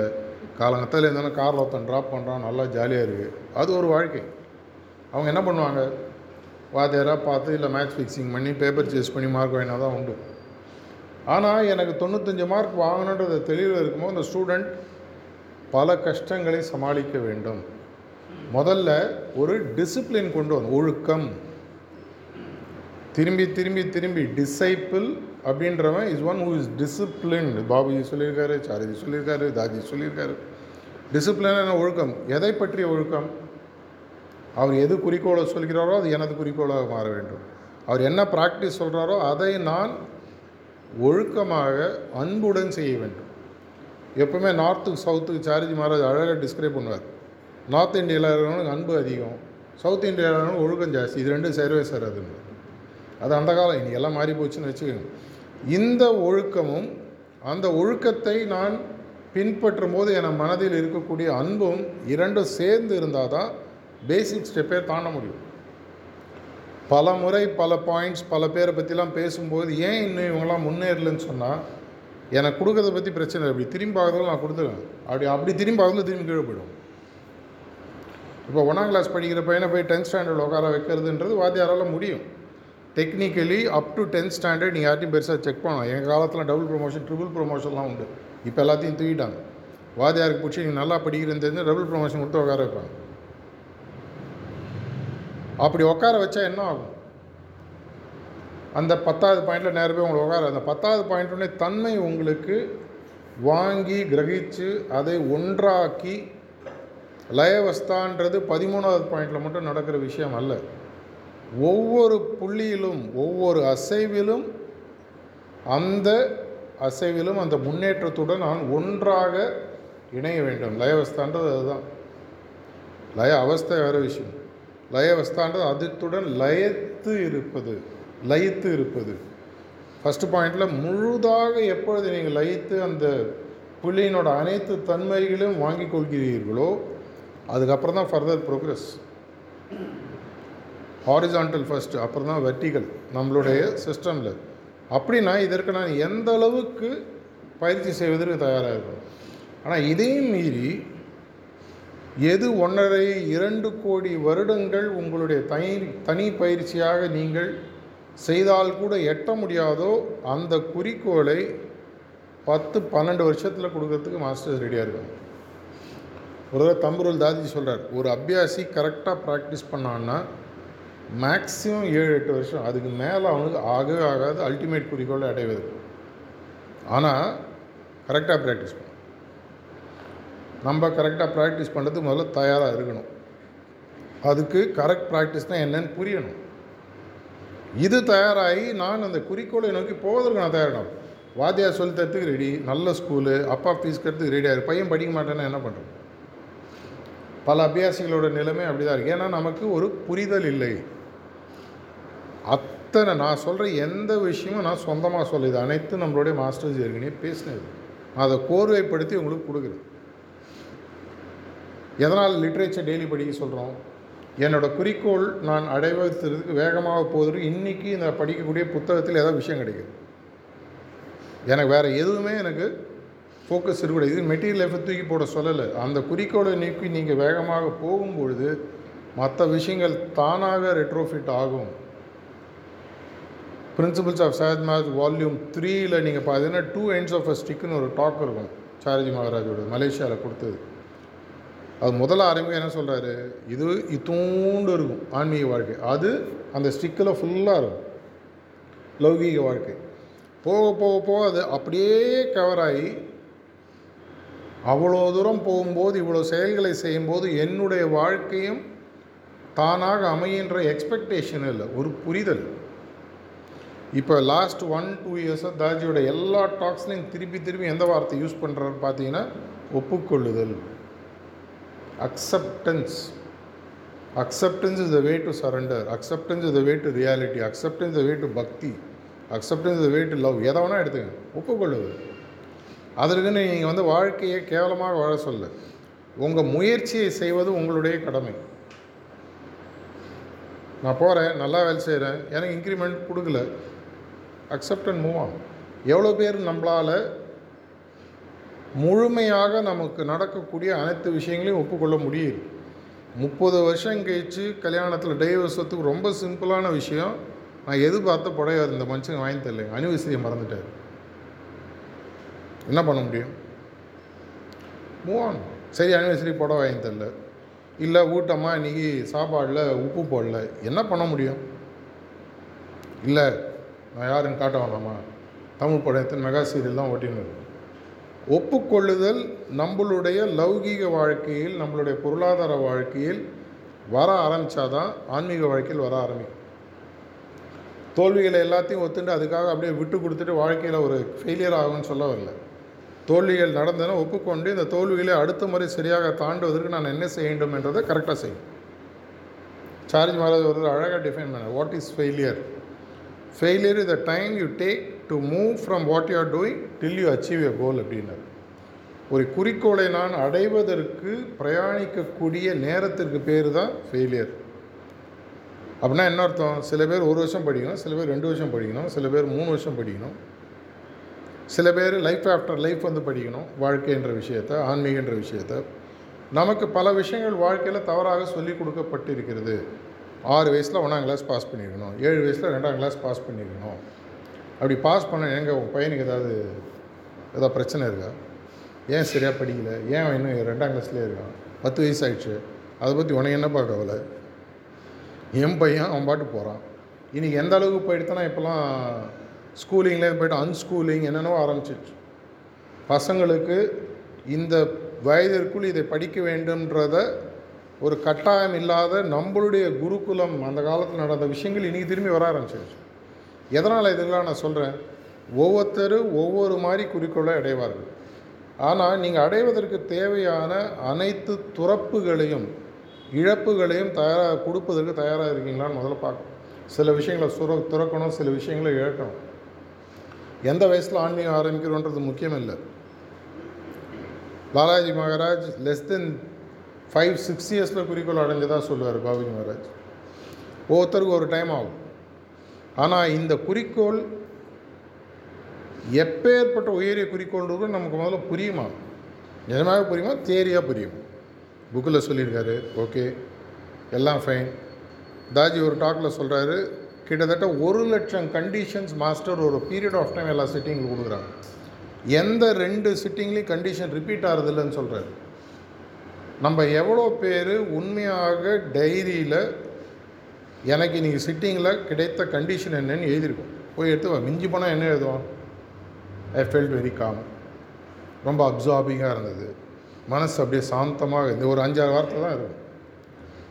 காலங்கத்தில் இருந்தாலும் காரில் ஒருத்தன் ட்ராப் பண்ணுறான் நல்லா ஜாலியாக இருக்குது அது ஒரு வாழ்க்கை. அவங்க என்ன பண்ணுவாங்க? வாத்தியாராக பார்த்து இல்லை மேட்ச் ஃபிக்ஸிங் பண்ணி பேப்பர் சேஸ் பண்ணி மார்க் வாங்கினா தான் உண்டு. ஆனால் எனக்கு தொண்ணூத்தஞ்சு மார்க் வாங்கணுன்றது தெளிவில் இருக்கும்போது அந்த ஸ்டூடெண்ட் பல கஷ்டங்களை சமாளிக்க வேண்டும். முதல்ல ஒரு டிசிப்ளின் கொண்டு வரணும். ஒழுக்கம். திரும்பி திரும்பி திரும்பி disciple அப்படின்றவன் is one who is discipline Babuji சொல்லியிருக்காரு சாரதி சொல்லியிருக்காரு தாஜி சொல்லியிருக்காரு. டிசிப்ளினான ஒழுக்கம். எதை பற்றிய ஒழுக்கம்? அவர் எது குறிக்கோளை சொல்கிறாரோ அது எனது குறிக்கோளாக மாற வேண்டும். அவர் என்ன ப்ராக்டிஸ் சொல்கிறாரோ அதை நான் ஒழுக்கமாக அன்புடன் செய்ய வேண்டும். எப்பவுமே நார்த்துக்கு சவுத்துக்கு சார்ஜி மகாராஜ் அழகாக டிஸ்கிரைப் பண்ணுவார். நார்த் இந்தியாவில் இருக்கிறவனுக்கு அன்பு அதிகம். சவுத் இந்தியாவில் இருக்கிறவனுக்கு ஒழுக்கம் ஜாஸ்தி. இது ரெண்டும் சேரவே சேராதுன்னு. அது அந்த காலம். இன்னைக்கு எல்லாம் மாறி போச்சுன்னு வச்சுக்கோங்க. இந்த ஒழுக்கமும் அந்த ஒழுக்கத்தை நான் பின்பற்றும் போது என் மனதில் இருக்கக்கூடிய அன்பும் இரண்டும் சேர்ந்து இருந்தால் தான் பேசிக் ஸ்டெப்பே தாண்ட முடியும். பல முறை பல பாயிண்ட்ஸ் பல பேரை பற்றிலாம் பேசும்போது ஏன் இன்னும் இவங்களாம் முன்னேறலன்னு சொன்னால் எனக்கு கொடுக்கறத பற்றி பிரச்சனை இல்லை. அப்படி திரும்பி பார்க்கறதுல நான் கொடுத்துருவேன். அப்படி அப்படி திரும்பி பார்க்கறதுல திரும்பி கீழே போயிடும். இப்போ ஒன்றாம் கிளாஸ் படிக்கிற பையனை போய் டென்த் ஸ்டாண்டர்ட் உட்கார வைக்கிறதுன்றது வாத்தியாரால் முடியும். Technically up to tenth standard நீங்கள் யார்ட்டையும் பெருசாக செக் பண்ணலாம் எங்கள் காலத்தில் டபுள் ப்ரொமோஷன் ட்ரிபிள் ப்ரொமோஷன்லாம் உண்டு. இப்போ எல்லாத்தையும் தூக்கிட்டாங்க. வாதியாருக்கு பிடிச்சி நீங்கள் நல்லா படிக்கிறேன்னு தெரிஞ்சு டபுள் ப்ரொமோஷன் கொடுத்து உட்கார வைப்பாங்க. அப்படி உட்கார வச்சா என்ன ஆகும்? அந்த பத்தாவது பாயிண்டில் நேரம் போய் உங்களை உட்கார அந்த பத்தாவது பாயிண்ட்டுடைய தன்மை உங்களுக்கு வாங்கி கிரகித்து அதை ஒன்றாக்கி லயவஸ்தான்றது பதிமூணாவது பாயிண்டில் மட்டும் நடக்கிற விஷயம் அல்ல. ஒவ்வொரு புள்ளியிலும் ஒவ்வொரு அசைவிலும் அந்த அசைவிலும் அந்த முன்னேற்றத்துடன் நான் ஒன்றாக இணைய வேண்டும். லயவஸ்தான்றது அதுதான். லய அவஸ்தை வேறு விஷயம். லயவஸ்தான்றது அதுத்துடன் லயத்து இருப்பது லயித்து இருப்பது. ஃபஸ்ட்டு பாயிண்டில் முழுதாக எப்பொழுது நீங்கள் லயித்து அந்த புள்ளியினோட அனைத்து தன்மைகளையும் வாங்கிக் கொள்கிறீர்களோ அதுக்கப்புறம் தான் ஃபர்தர் ப்ரோக்ரஸ் ஹாரிசான்டல் ஃபஸ்ட்டு அப்புறம் தான் வெர்டிகல் நம்மளுடைய சிஸ்டமில் அப்படின்னா இதற்கு நான் எந்த அளவுக்கு பயிற்சி செய்வதற்கு தயாராக இருக்கும் ஆனால் இதையும் மீறி எது ஒன்றரை இரண்டு கோடி வருடங்கள் உங்களுடைய தனி தனி பயிற்சியாக நீங்கள் செய்தால் கூட எட்ட முடியாதோ அந்த குறிக்கோளை பத்து பன்னெண்டு வருஷத்தில் கொடுக்கறதுக்கு மாஸ்டர்ஸ் ரெடியாக இருக்காங்க. ஒரு தம்புருள் தாதி சொல்கிறார் ஒரு அபியாசி கரெக்டாக ப்ராக்டிஸ் பண்ணான்னா மேக்ஸிமம் ஏழு எட்டு வருஷம். அதுக்கு மேலே அவனுக்கு ஆகவே ஆகாது அல்டிமேட் குறிக்கோளை அடைவது. ஆனால் கரெக்டாக ப்ராக்டிஸ் நம்ம கரெக்டாக ப்ராக்டிஸ் பண்ணுறதுக்கு முதல்ல தயாராக இருக்கணும். அதுக்கு கரெக்ட் ப்ராக்டிஸ்னால் என்னன்னு புரியணும். இது தயாராகி நான் அந்த குறிக்கோளை நோக்கி போவதற்கு நான் தயாராகணும். வாத்தியார் சொல்லி தரத்துக்கு ரெடி நல்ல ஸ்கூலு அப்பா ஃபீஸ் கட்டுறதுக்கு ரெடியாக பையன் படிக்க மாட்டேன்னா என்ன பண்ணுறோம் பல அபியாசிகளோட நிலைமை அப்படி தான் இருக்குது ஏன்னா நமக்கு ஒரு புரிதல் இல்லை. அத்தனை நான் சொல்கிற எந்த விஷயமும் நான் சொந்தமாக சொல்ல இது அனைத்தும் நம்மளுடைய மாஸ்டர்ஸ் ஏற்கனவே பேசினது. நான் அதை கோர்வைப்படுத்தி உங்களுக்கு கொடுக்குறேன். எதனால் லிட்ரேச்சர் டெய்லி படிக்க சொல்கிறோம் என்னோடய குறிக்கோள் நான் அடைவதற்கு வேகமாக போவதற்கு இன்றைக்கி இந்த படிக்கக்கூடிய புத்தகத்தில் ஏதாவது விஷயம் கிடைக்குது. எனக்கு வேறு எதுவுமே எனக்கு ஃபோக்கஸ் இருக்கக்கூடாது. இது மெட்டீரியல் எஃபை தூக்கி போட சொல்லலை. அந்த குறிக்கோளை நீக்கி நீங்கள் வேகமாக போகும்பொழுது மற்ற விஷயங்கள் தானாக ரெட்ரோஃபிட் ஆகும். பிரின்சிபல்ஸ் ஆஃப் சஹத் மேத் வால்யூம் த்ரீயில் நீங்கள் பார்த்தீங்கன்னா டூ எண்ட்ஸ் ஆஃப் அ ஸ்டிக்குன்னு ஒரு டாக் இருக்கும் சாரஜி மகாராஜோட மலேசியாவில் கொடுத்தது. அது முதல்ல ஆரம்பிக்க என்ன சொல்கிறாரு இது இத்தூண்டு இருக்கும் ஆன்மீக வாழ்க்கை. அது அந்த ஸ்டிக்கில் ஃபுல்லாக இருக்கும் லௌகீக வாழ்க்கை. போக போக போக அது அப்படியே கவர் ஆகி அவ்வளோ தூரம் போகும்போது இவ்வளோ செயல்களை செய்யும்போது என்னுடைய வாழ்க்கையும் தானாக அமைகின்ற எக்ஸ்பெக்டேஷன் இல்லை ஒரு புரிதல். இப்போ லாஸ்ட் ஒன் டூ இயர்ஸாக தாஜியோட எல்லா டாக்ஸ்லையும் திருப்பி திருப்பி எந்த வார்த்தை யூஸ் பண்ணுறாரு பார்த்தீங்கன்னா ஒப்புக்கொள்ளுதல். Acceptance acceptance is the way to surrender acceptance is the way to reality acceptance the way to bhakti acceptance the way to love எதை வேணால் எடுத்துங்க ஒப்புக்கொள்ளுதல். அதற்குன்னு நீங்கள் வந்து வாழ்க்கையை கேவலமாக வாழ சொல்ல. உங்கள் முயற்சியை செய்வது உங்களுடைய கடமை. நான் போகிறேன் நல்லா வேலை செய்கிறேன் எனக்கு இன்க்ரிமெண்ட் கொடுக்கல. அக்செப்ட் அண்ட் மூவ் ஆன் எவ்வளோ பேர் நம்மளால் முழுமையாக நமக்கு நடக்கக்கூடிய அனைத்து விஷயங்களையும் ஒப்புக்கொள்ள முடியுது. முப்பது வருஷம் கழிச்சு கல்யாணத்தில் டைவர்ஸத்துக்கு ரொம்ப சிம்பிளான விஷயம். நான் எதிர்பார்த்த புடவை இந்த மனுஷன் வாங்கி தரல அனிவர்சரியை மறந்துட்டார். என்ன பண்ண முடியும்? மூவ் ஆன் சரி அனிவர்சரி புடவை வாங்கி தரல. இல்லை ஊட்டமாக இன்றைக்கி சாப்பாடில் உப்பு போடல. என்ன பண்ண முடியும்? இல்லை நான் யாருன்னு காட்ட வேணாமா தமிழ் படத்தின் மெகா சீரியல் தான் ஓட்டின்னு ஒப்புக்கொள்ளுதல் நம்மளுடைய லௌகீக வாழ்க்கையில் நம்மளுடைய பொருளாதார வாழ்க்கையில் வர ஆரம்பித்தாதான் ஆன்மீக வாழ்க்கையில் வர ஆரம்பிக்கும். தோல்விகளை எல்லாத்தையும் ஒத்துண்டு அதுக்காக அப்படியே விட்டு கொடுத்துட்டு வாழ்க்கையில் ஒரு ஃபெயிலியர் ஆகும்னு சொல்ல வரல. தோல்விகள் நடந்தன ஒப்புக்கொண்டு இந்த தோல்விகளை அடுத்த முறை சரியாக தாண்டுவதற்கு நான் என்ன செய்ய வேண்டும் என்றதை கரெக்டாக செய்யும் சார்ஜ் மகாராஜ் ஒரு அழகாக டிஃபைன் பண்ண what is failure failure is the time you take to move from what you are doing till you achieve your goal அப்படின்னார். ஒரு குறிக்கோளை நான் அடைவதற்கு பிரயாணிக்கக்கூடிய நேரத்திற்கு பேர் தான் ஃபெயிலியர் அப்படின்னா என்ன அர்த்தம்? சில பேர் ஒரு வருஷம் படிக்கணும் சில பேர் ரெண்டு வருஷம் படிக்கணும் சில பேர் மூணு வருஷம் படிக்கணும். சில பேர் லைஃப் ஆஃப்டர் லைஃப் வந்து படிக்கணும் வாழ்க்கைன்ற விஷயத்த ஆன்மீகன்ற விஷயத்த. நமக்கு பல விஷயங்கள் வாழ்க்கையில் தவறாக சொல்லிக் கொடுக்கப்பட்டிருக்கிறது. ஆறு வயசில் ஒன்றாம் கிளாஸ் பாஸ் பண்ணியிருக்கணும் ஏழு வயசில் ரெண்டாம் கிளாஸ் பாஸ் பண்ணியிருக்கணும் அப்படி பாஸ் பண்ண எங்கள் உங்கள் பையனுக்கு ஏதாவது ஏதாவது பிரச்சனை இருக்கா? ஏன் சரியாக படிக்கல? ஏன் அவன் இன்னும் ரெண்டாம் கிளாஸ்லேயே இருக்கான்? பத்து வயசு ஆயிடுச்சு. அதை பற்றி உனக்கு என்னப்பா கவலை? என் பையன் அவன் பாட்டு போகிறான் இன்றைக்கி எந்த அளவுக்கு போயிடுத்தானா இப்போலாம் ஸ்கூலிங்லேருந்து போய்ட்டு அன்ஸ்கூலிங் என்னென்னவோ ஆரம்பிச்சிச்சு பசங்களுக்கு இந்த வயதிற்குள் இதை படிக்க வேண்டும்ன்றத ஒரு கட்டாயம் இல்லாத நம்மளுடைய குருகுலம் அந்த காலத்தில் நடந்த விஷயங்கள் இன்றைக்கி திரும்பி வர ஆரம்பிச்சிருச்சு. எதனால் இதெல்லாம் நான் சொல்கிறேன் ஒவ்வொருத்தரும் ஒவ்வொரு மாதிரி குறிக்கோளை அடைவார்கள். ஆனால் நீங்கள் அடைவதற்கு தேவையான அனைத்து துறப்புகளையும் இழப்புகளையும் தயாராக கொடுப்பதற்கு தயாராக இருக்கீங்களான்னு முதல்ல பார்க்கணும். சில விஷயங்களை சுர துறக்கணும் சில விஷயங்களை இழக்கணும். எந்த வயசில் ஆன்மீகம் ஆரம்பிக்கிறோன்றது முக்கியம் இல்லை. Balaji Maharaj less than five six இயர்ஸில் குறிக்கோள் அடைஞ்சதாக சொல்லுவார் பாபுஜி மகாராஜ். ஒவ்வொருத்தருக்கும் ஒரு டைம் ஆகும். ஆனால் இந்த குறிக்கோள் எப்பேற்பட்ட உயரிய குறிக்கோள்ன்றது நமக்கு முதல்ல புரியுமா? நிஜமாக புரியுமா? தேரியாக புரியும். புக்கில் சொல்லியிருக்காரு. ஓகே எல்லாம் ஃபைன் தாஜி ஒரு டாக்கில் சொல்கிறாரு கிட்டத்தட்ட ஒரு லட்சம் கண்டிஷன்ஸ் மாஸ்டர் ஒரு பீரியட் ஆஃப் டைம் எல்லா சிட்டிங்களுக்கு கொடுக்குறாங்க. எந்த ரெண்டு சிட்டிங்லேயும் கண்டிஷன் ரிப்பீட் ஆகிறதில்லன்னு சொல்கிறாரு நம்ம எவ்வளோ பேர் உண்மையாக டைரியில் எனக்கு இன்றைக்கி சிட்டிங்கில் கிடைத்த கண்டிஷன் என்னன்னு எழுதியிருக்கோம். போய் எடுத்து வா. மிஞ்சி போனால் என்ன எழுதுவோம் ஐ ஃபெல்ட் வெரி காம் ரொம்ப அப்சார்பிங்காக இருந்தது. மனசு அப்படியே சாந்தமாக இந்த ஒரு அஞ்சாறு வார்த்தை தான் இருக்கும்.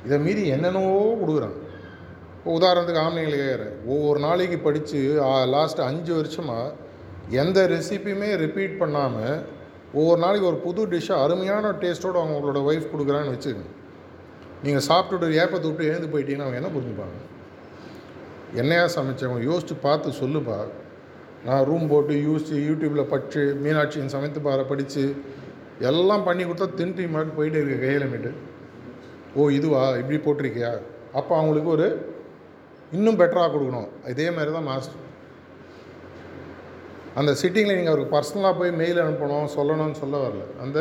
இதை மீறி என்னென்னவோ கொடுக்குறாங்க. இப்போ உதாரணத்துக்கு ஆம்னிங்களை கேட்குறேன் ஒவ்வொரு நாளைக்கு படித்து லாஸ்ட் அஞ்சு வருஷமாக எந்த ரெசிப்பியுமே ரிப்பீட் பண்ணாமல் ஒவ்வொரு நாளைக்கு ஒரு புது டிஷ்ஷாக அருமையான டேஸ்ட்டோடு அவங்களோட ஒய்ஃப் கொடுக்குறான்னு வச்சுக்கோங்க. நீங்கள் சாப்பிட்டுட்டு ஏப்பத்தை விட்டு எழுந்து போயிட்டீங்கன்னா அவங்க என்ன புரிஞ்சுப்பாங்க? என்னையா சமைச்சவங்க? யோசித்து பார்த்து சொல்லுப்பா. நான் ரூம் போட்டு யூசிச்சு யூடியூப்பில் படித்து மீனாட்சியின் சமைத்து பாறை படித்து எல்லாம் பண்ணி கொடுத்தா தின்ட்டு மாதிரி போயிட்டே இருக்க கையில் மீட்டு ஓ இதுவா? இப்படி போட்டிருக்கியா? அப்போ அவங்களுக்கு ஒரு இன்னும் பெட்டராக கொடுக்கணும். இதே மாதிரி தான் மாஸ்டர் அந்த சிட்டிங்கில் நீங்கள் அவருக்கு பர்சனலாக போய் மெயில் அனுப்பணும் சொல்லணும்னு சொல்ல வரல. அந்த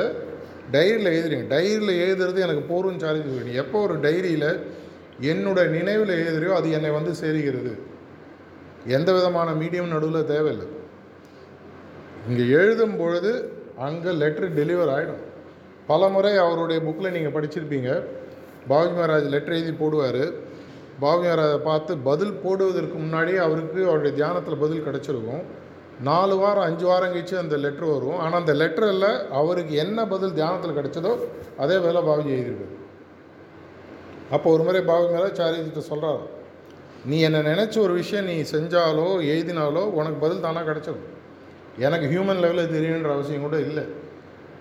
டைரியில் எழுதுறீங்க டைரியில் எழுதுறது எனக்கு போரும் சார்ஜ் நீ எப்போ ஒரு டைரியில் என்னோட நினைவில் எழுதுறியோ அது என்னை வந்து சேருகிறது. எந்த விதமான மீடியம் நடுவில் தேவையில்லை. இங்கே எழுதும் பொழுது அங்கே லெட்ரு டெலிவர் ஆகிடும் பல முறை அவருடைய புக்கில் நீங்கள் படிச்சிருப்பீங்க. பாபி மகாராஜ் லெட்டர் எழுதி போடுவார். பாபி மகாராஜை பார்த்து பதில் போடுவதற்கு முன்னாடியே அவருக்கு அவருடைய தியானத்தில் பதில் கிடச்சிருக்கும். நாலு வாரம் அஞ்சு வாரம் கழிச்சு அந்த லெட்ரு வரும். ஆனால் அந்த லெட்டரில் அவருக்கு என்ன பதில் தியானத்தில் கிடைச்சதோ அதே வேலை பாபுஜி எழுதியிருக்காரு. அப்போ ஒரு முறை பாபு மேலே சாரிஜிட்ட சொல்கிறார் நீ என்னை நினச்ச ஒரு விஷயம் நீ செஞ்சாலோ எழுதினாலோ உனக்கு பதில் தானாக கிடச்சிடும் எனக்கு ஹியூமன் லெவலில் தெரியுன்ற அவசியம் கூட இல்லை.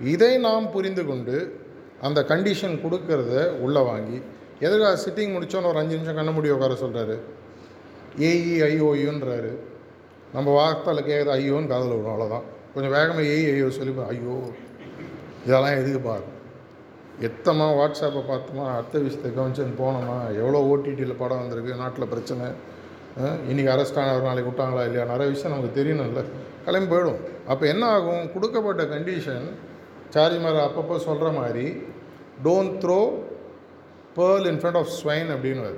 இதை நாம் புரிந்து கொண்டு அந்த கண்டிஷன் கொடுக்கறத உள்ளே வாங்கி எதுக்காக சிட்டிங் முடித்தோன்னு ஒரு அஞ்சு நிமிஷம் கண்ண முடி உட்கார சொல்கிறாரு ஏஇ ஐஓயுன்றாரு நம்ம வார்த்தையில் கேட்குறது ஐயோன்னு காதில் விடும் அவ்வளோதான் கொஞ்சம் வேகமாக ஏய் ஐயோ சொல்லி ஐயோ. இதெல்லாம் எதுக்கு பாரு? எத்தமா வாட்ஸ்அப்பை பார்த்தோமா அடுத்த விஷயத்தை கவனிச்சுன்னு போனோமா எவ்வளோ ஓடிடியில் படம் வந்திருக்கு நாட்டில் பிரச்சனை இன்றைக்கி அரெஸ்ட் ஆனவர் நாளைக்கு விட்டாங்களா இல்லையா நிறைய விஷயம் நமக்கு தெரியணும்ல. கிளம்பி போயிடும். அப்போ என்ன ஆகும்? கொடுக்கப்பட்ட கண்டிஷன் சார்ஜ் அப்பப்போ சொல்கிற மாதிரி don't throw pearl in front of swine அப்படின்னு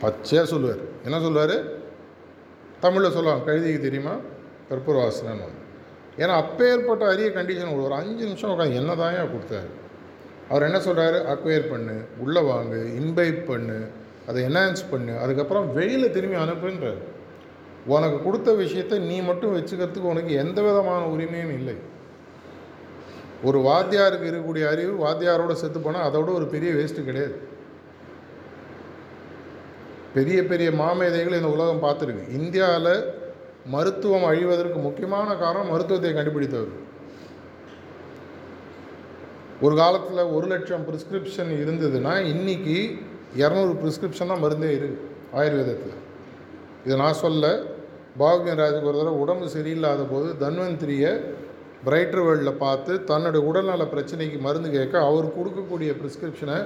பச்சையாக சொல்லுவார். என்ன சொல்லுவார்? தமிழில் சொல்லுவாங்க கழுதிக்கு தெரியுமா? கற்பூர வாசனைன்னு ஏன்னா அப்பேற்பட்ட அரிய கண்டிஷன் ஒரு அஞ்சு நிமிஷம் உட்காந்து என்ன தான் கொடுத்தாரு. அவர் என்ன சொல்கிறாரு அக்வயர் பண்ணு உள்ளே வாங்கு இன்வைட் பண்ணு அதை என்ஹான்ஸ் பண்ணு அதுக்கப்புறம் வெளியில் திரும்பி அனுப்புன்றார். உனக்கு கொடுத்த விஷயத்தை நீ மட்டும் வச்சுக்கிறதுக்கு உனக்கு எந்த விதமான உரிமையும் இல்லை. ஒரு வாத்தியாருக்கு இருக்கக்கூடிய அறிவு வாத்தியாரோட செத்து போனால் அதோட ஒரு பெரிய வேஸ்ட்டு கிடையாது. பெரிய பெரிய மாமேதைகள் இந்த உலகம் பார்த்துருக்கு. இந்தியாவில் மருத்துவம் அழிவதற்கு முக்கியமான காரணம் மருத்துவத்தை கண்டுபிடித்தவர். ஒரு காலத்தில் ஒரு லட்சம் ப்ரிஸ்கிரிப்ஷன் இருந்ததுன்னா இன்றைக்கி இரநூறு ப்ரிஸ்கிரிப்ஷன் தான் மருந்தே இருக்குது ஆயுர்வேதத்தில். இதை நான் சொல்ல பாகுஜன் ராஜுக்கு ஒரு தடவை உடம்பு சரியில்லாத போது தன்வந்திரியை பிரைட்டர் வேர்ல்டில் பார்த்து தன்னுடைய உடல்நல பிரச்சனைக்கு மருந்து கேட்க அவர் கொடுக்கக்கூடிய ப்ரிஸ்கிரிப்ஷனை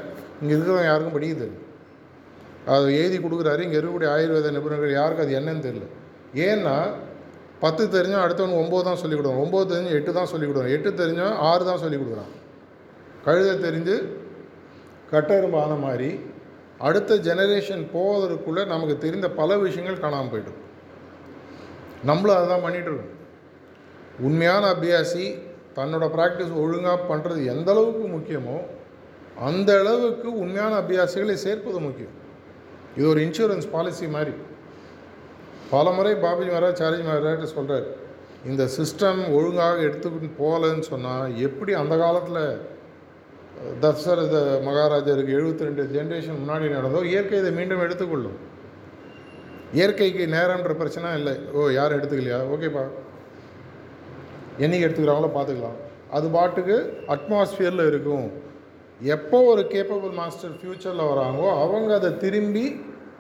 இங்கே இருக்கிறவங்க யாருக்கும் படிக்கிறது அதை எழுதி கொடுக்குறாரு இங்கே இருக்கக்கூடிய ஆயுர்வேத நிபுணர்கள் யாருக்கு அது என்னன்னு தெரியல. ஏன்னா பத்து தெரிஞ்சால் அடுத்தவன் ஒம்பது தான் சொல்லிக் கொடுக்குறான் ஒம்பது தெரிஞ்சு எட்டு தான் சொல்லிக் கொடுக்குறான் எட்டு தெரிஞ்சால் ஆறு தான் சொல்லிக் கொடுக்குறான். கழுதை தெரிஞ்சு கட்டெரும்பு ஆன மாதிரி அடுத்த ஜெனரேஷன் போவதற்குள்ளே நமக்கு தெரிந்த பல விஷயங்கள் காணாமல் போய்டும். நம்மளும் அதை தான் பண்ணிகிட்ருக்கோம் உண்மையான அபியாசி தன்னோட ப்ராக்டிஸ் ஒழுங்காக பண்ணுறது எந்த அளவுக்கு முக்கியமோ அந்த அளவுக்கு உண்மையான அபியாசிகளை சேர்ப்பது முக்கியம். இது ஒரு இன்சூரன்ஸ் பாலிசி மாதிரி. பல முறை பாபுஜி மகாராஜ் சாரிஜி மகாராஜ் சொல்கிறார் இந்த சிஸ்டம் ஒழுங்காக எடுத்துக்கிட்டு போகலன்னு சொன்னால் எப்படி அந்த காலத்தில் தசரத மகாராஜருக்கு எழுபத்தி ரெண்டு ஜென்ரேஷன் முன்னாடி நடந்தோ இயற்கை இதை மீண்டும் எடுத்துக்கொள்ளும். இயற்கைக்கு நேரம்ன்ற பிரச்சனை இல்லை. ஓ யாரும் எடுத்துக்கலையா? ஓகேப்பா. என்னைக்கு எடுத்துக்கிறாங்களோ பார்த்துக்கலாம். அது பாட்டுக்கு அட்மாஸ்ஃபியரில் இருக்கும். எப்போ ஒரு கேப்பபிள் மாஸ்டர் ஃப்யூச்சரில் வராங்களோ அவங்க அதை திரும்பி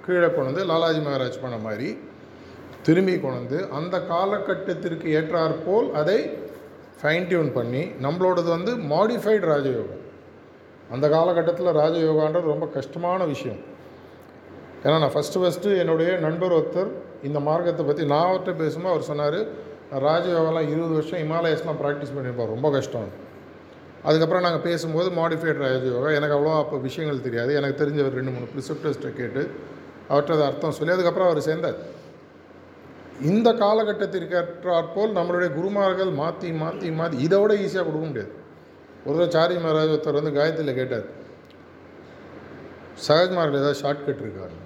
கீழே கொண்டு வந்து லாலாஜி மகாராஜ் பண்ண மாதிரி திரும்பி கொண்டு அந்த காலகட்டத்திற்கு ஏற்றாற்போல் அதை ஃபைன் டியூன் பண்ணி நம்மளோடது வந்து மாடிஃபைடு ராஜயோகம். அந்த காலகட்டத்தில் ராஜயோகான்றது ரொம்ப கஷ்டமான விஷயம். ஏன்னா நான் ஃபஸ்ட்டு ஃபஸ்ட்டு என்னுடைய நண்பர் ஒருத்தர் இந்த மார்க்கத்தை பற்றி நான் அவர்கிட்ட பேசும்போது அவர் சொன்னார் நான் ராஜயோகாலாம் இருபது வருஷம் இமாலயஸ்லாம் ப்ராக்டிஸ் பண்ணியிருப்பார் ரொம்ப கஷ்டம். அதுக்கப்புறம் நாங்கள் பேசும்போது மாடிஃபைட் ராஜயோகா எனக்கு அவ்வளோ அப்போ விஷயங்கள் தெரியாது. எனக்கு தெரிஞ்ச ஒரு ரெண்டு மூணு ப்ரிசப்டர்ஸ்ட்டை கேட்டு அவர்கிட்ட அதை அர்த்தம் சொல்லி அதுக்கப்புறம் அவர் சேர்ந்தார். இந்த காலகட்டத்திற்கு ஏற்றாற்போல் நம்மளுடைய குருமார்கள் மாற்றி மாற்றி மாற்றி இதை விட ஈஸியாக கொடுக்க முடியாது. ஒரு தடவை சாரி மகாராஜ் ஒருத்தர் வந்து காயத்தில் கேட்டார் சகஜ் மார்க்கில் ஏதாவது ஷார்ட்கட் இருக்காரு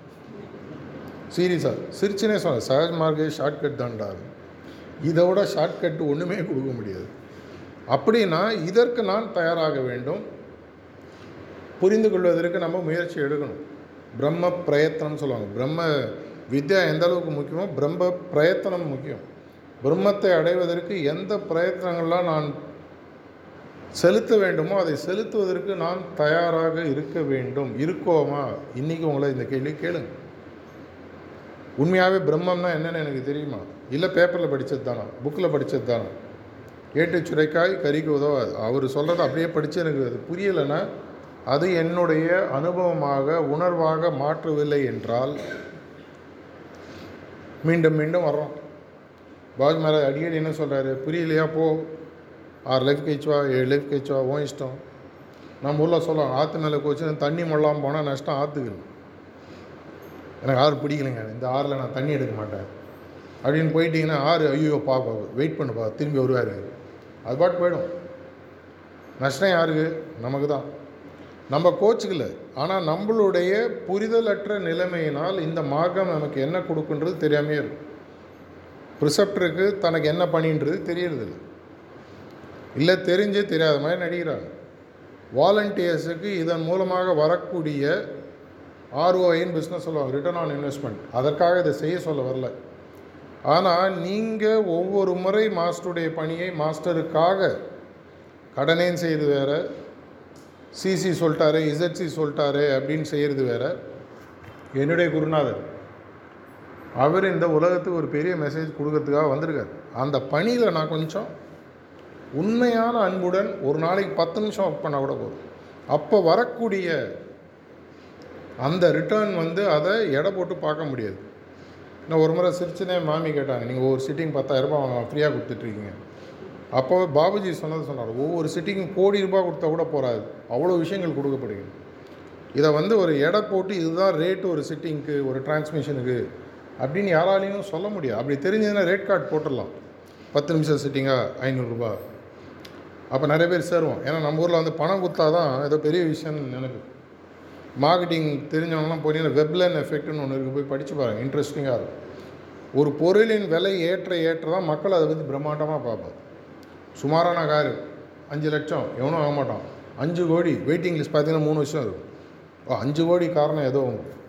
சீரியஸாக சிரிச்சுனே சொன்னார் சகஜ் மார்க்கே ஷார்ட்கட் தான்டா. இதை விட ஷார்ட்கட் ஒன்றுமே கொடுக்க முடியாது. அப்படின்னா இதற்கு நான் தயாராக வேண்டும். புரிந்து கொள்வதற்கு நம்ம முயற்சி எடுக்கணும். பிரம்ம பிரயத்தனம் சொல்லுவாங்க. பிரம்ம வித்யா எந்த அளவுக்கு முக்கியமோ பிரம்ம பிரயத்தனம் முக்கியம். பிரம்மத்தை அடைவதற்கு எந்த பிரயத்தனங்கள்லாம் நான் செலுத்த வேண்டுமோ அதை செலுத்துவதற்கு நான் தயாராக இருக்க வேண்டும். இருக்கோமா? இன்றைக்கி உங்களை இந்த கேள்வி கேளுங்க. உண்மையாகவே பிரம்மம்னா என்னென்னு எனக்கு தெரியுமா? இல்லை பேப்பரில் படித்தது தானா புக்கில் படித்தது தானா ஏட்டு சுரைக்காய் கறிக்கு உதவாது. அவர் சொல்கிறத அப்படியே படித்து எனக்கு அது புரியலைன்னா அது என்னுடைய அனுபவமாக உணர்வாக மாற்றவில்லை என்றால் மீண்டும் மீண்டும் வர்றோம். பாஜ் மகாராஜ் அடிக்கடி என்ன சொல்கிறாரு புரியலையா? போ. ஆறு லைஃப் கழிச்சுவா ஏழு லைஃப் கழிச்சுவா ஓ இஷ்டம். நம்ம ஊரில் சொல்லலாம் ஆற்று மேலே கோச்சு தண்ணி மொழாமல் போனால் நஷ்டம் ஆற்றுக்கு எனக்கு ஆறு பிடிக்கலைங்க. இந்த ஆறில் நான் தண்ணி எடுக்க மாட்டேன். அப்படின்னு போயிட்டீங்கன்னா ஆறு ஐயோ பா பா வெயிட் பண்ணுப்பா திரும்பி வருவார். அது பாட்டு போயிடும். நஷ்டம் யாருக்கு? நமக்கு தான் நம்ம கோச்சுக்கல. ஆனால் நம்மளுடைய புரிதலற்ற நிலைமையினால் இந்த மார்க்கம் நமக்கு என்ன கொடுக்குன்றது தெரியாமே இருக்கும். ரிசப்டருக்கு தனக்கு என்ன பண்ணின்றது தெரியறதில்ல. இல்லை தெரிஞ்சு தெரியாத மாதிரி நடிக்கிறாங்க. வாலண்டியர்ஸுக்கு இதன் மூலமாக வரக்கூடிய ஆர்ஓஐன்னு பிஸ்னஸ் சொல்லுவாங்க. ரிட்டர்ன் ஆன் இன்வெஸ்ட்மெண்ட் அதற்காக இதை செய்ய சொல்ல வரல. ஆனால் நீங்கள் ஒவ்வொரு முறை மாஸ்டருடைய பணியை மாஸ்டருக்காக கடனேன்னு செய்கிறது வேறு சிசி சொல்லிட்டாரு இசட்சி சொல்லிட்டாரு அப்படின்னு செய்கிறது வேறு. என்னுடைய குருநாதர் அவர் இந்த உலகத்துக்கு ஒரு பெரிய மெசேஜ் கொடுக்கறதுக்காக வந்திருக்கார். அந்த பணியில் நான் கொஞ்சம் உண்மையான அன்புடன் ஒரு நாளைக்கு பத்து நிமிஷம் ஒர்க் பண்ணால் கூட போதும். அப்போ வரக்கூடிய அந்த ரிட்டர்ன் வந்து அதை எடை போட்டு பார்க்க முடியாது. நான் ஒரு முறை சிரிச்சுனே மாமி கேட்டாங்க நீங்கள் ஒவ்வொரு சிட்டிங் பத்தாயிரரூபா ஃப்ரீயாக கொடுத்துட்ருக்கீங்க. அப்போ பாபுஜி சொன்னது சொன்னார் ஒவ்வொரு சிட்டிக்கும் கோடி ரூபாய் கொடுத்தா கூட போகாது அவ்வளோ விஷயங்கள் கொடுக்கப்படுகிறது. இதை வந்து ஒரு எடை போட்டு இதுதான் ரேட்டு ஒரு சிட்டிங்க்கு ஒரு டிரான்ஸ்மிஷனுக்கு அப்படின்னு யாராலையும் சொல்ல முடியாது. அப்படி தெரிஞ்சதுன்னா ரேட் கார்டு போட்டுடலாம். பத்து நிமிஷம் சிட்டிங்கா ஐநூறுரூபா அப்போ நிறைய பேர் சேருவோம் ஏன்னா நம்ம ஊரில் வந்து பணம் கொடுத்தா தான் ஏதோ பெரிய விஷயம்னு எனக்கு மார்க்கெட்டிங் தெரிஞ்சவங்கலாம் போனீங்கன்னா வெப்லன் எஃபெக்ட்னு ஒன்று இருக்குது போய் படித்து பாருங்கள் இன்ட்ரெஸ்டிங்காக இருக்கும். ஒரு பொருளின் விலை ஏற்ற ஏற்ற தான் மக்கள் அதை பற்றி பிரம்மாண்டமாக பார்ப்பாங்க. சுமாரான காரு அஞ்சு லட்சம் எவனும் ஆக மாட்டான். அஞ்சு கோடி வெயிட்டிங் லிஸ்ட் பார்த்தீங்கன்னா மூணு வருஷம் இருக்கும். ஓ அஞ்சு கோடி காரணம் ஏதோ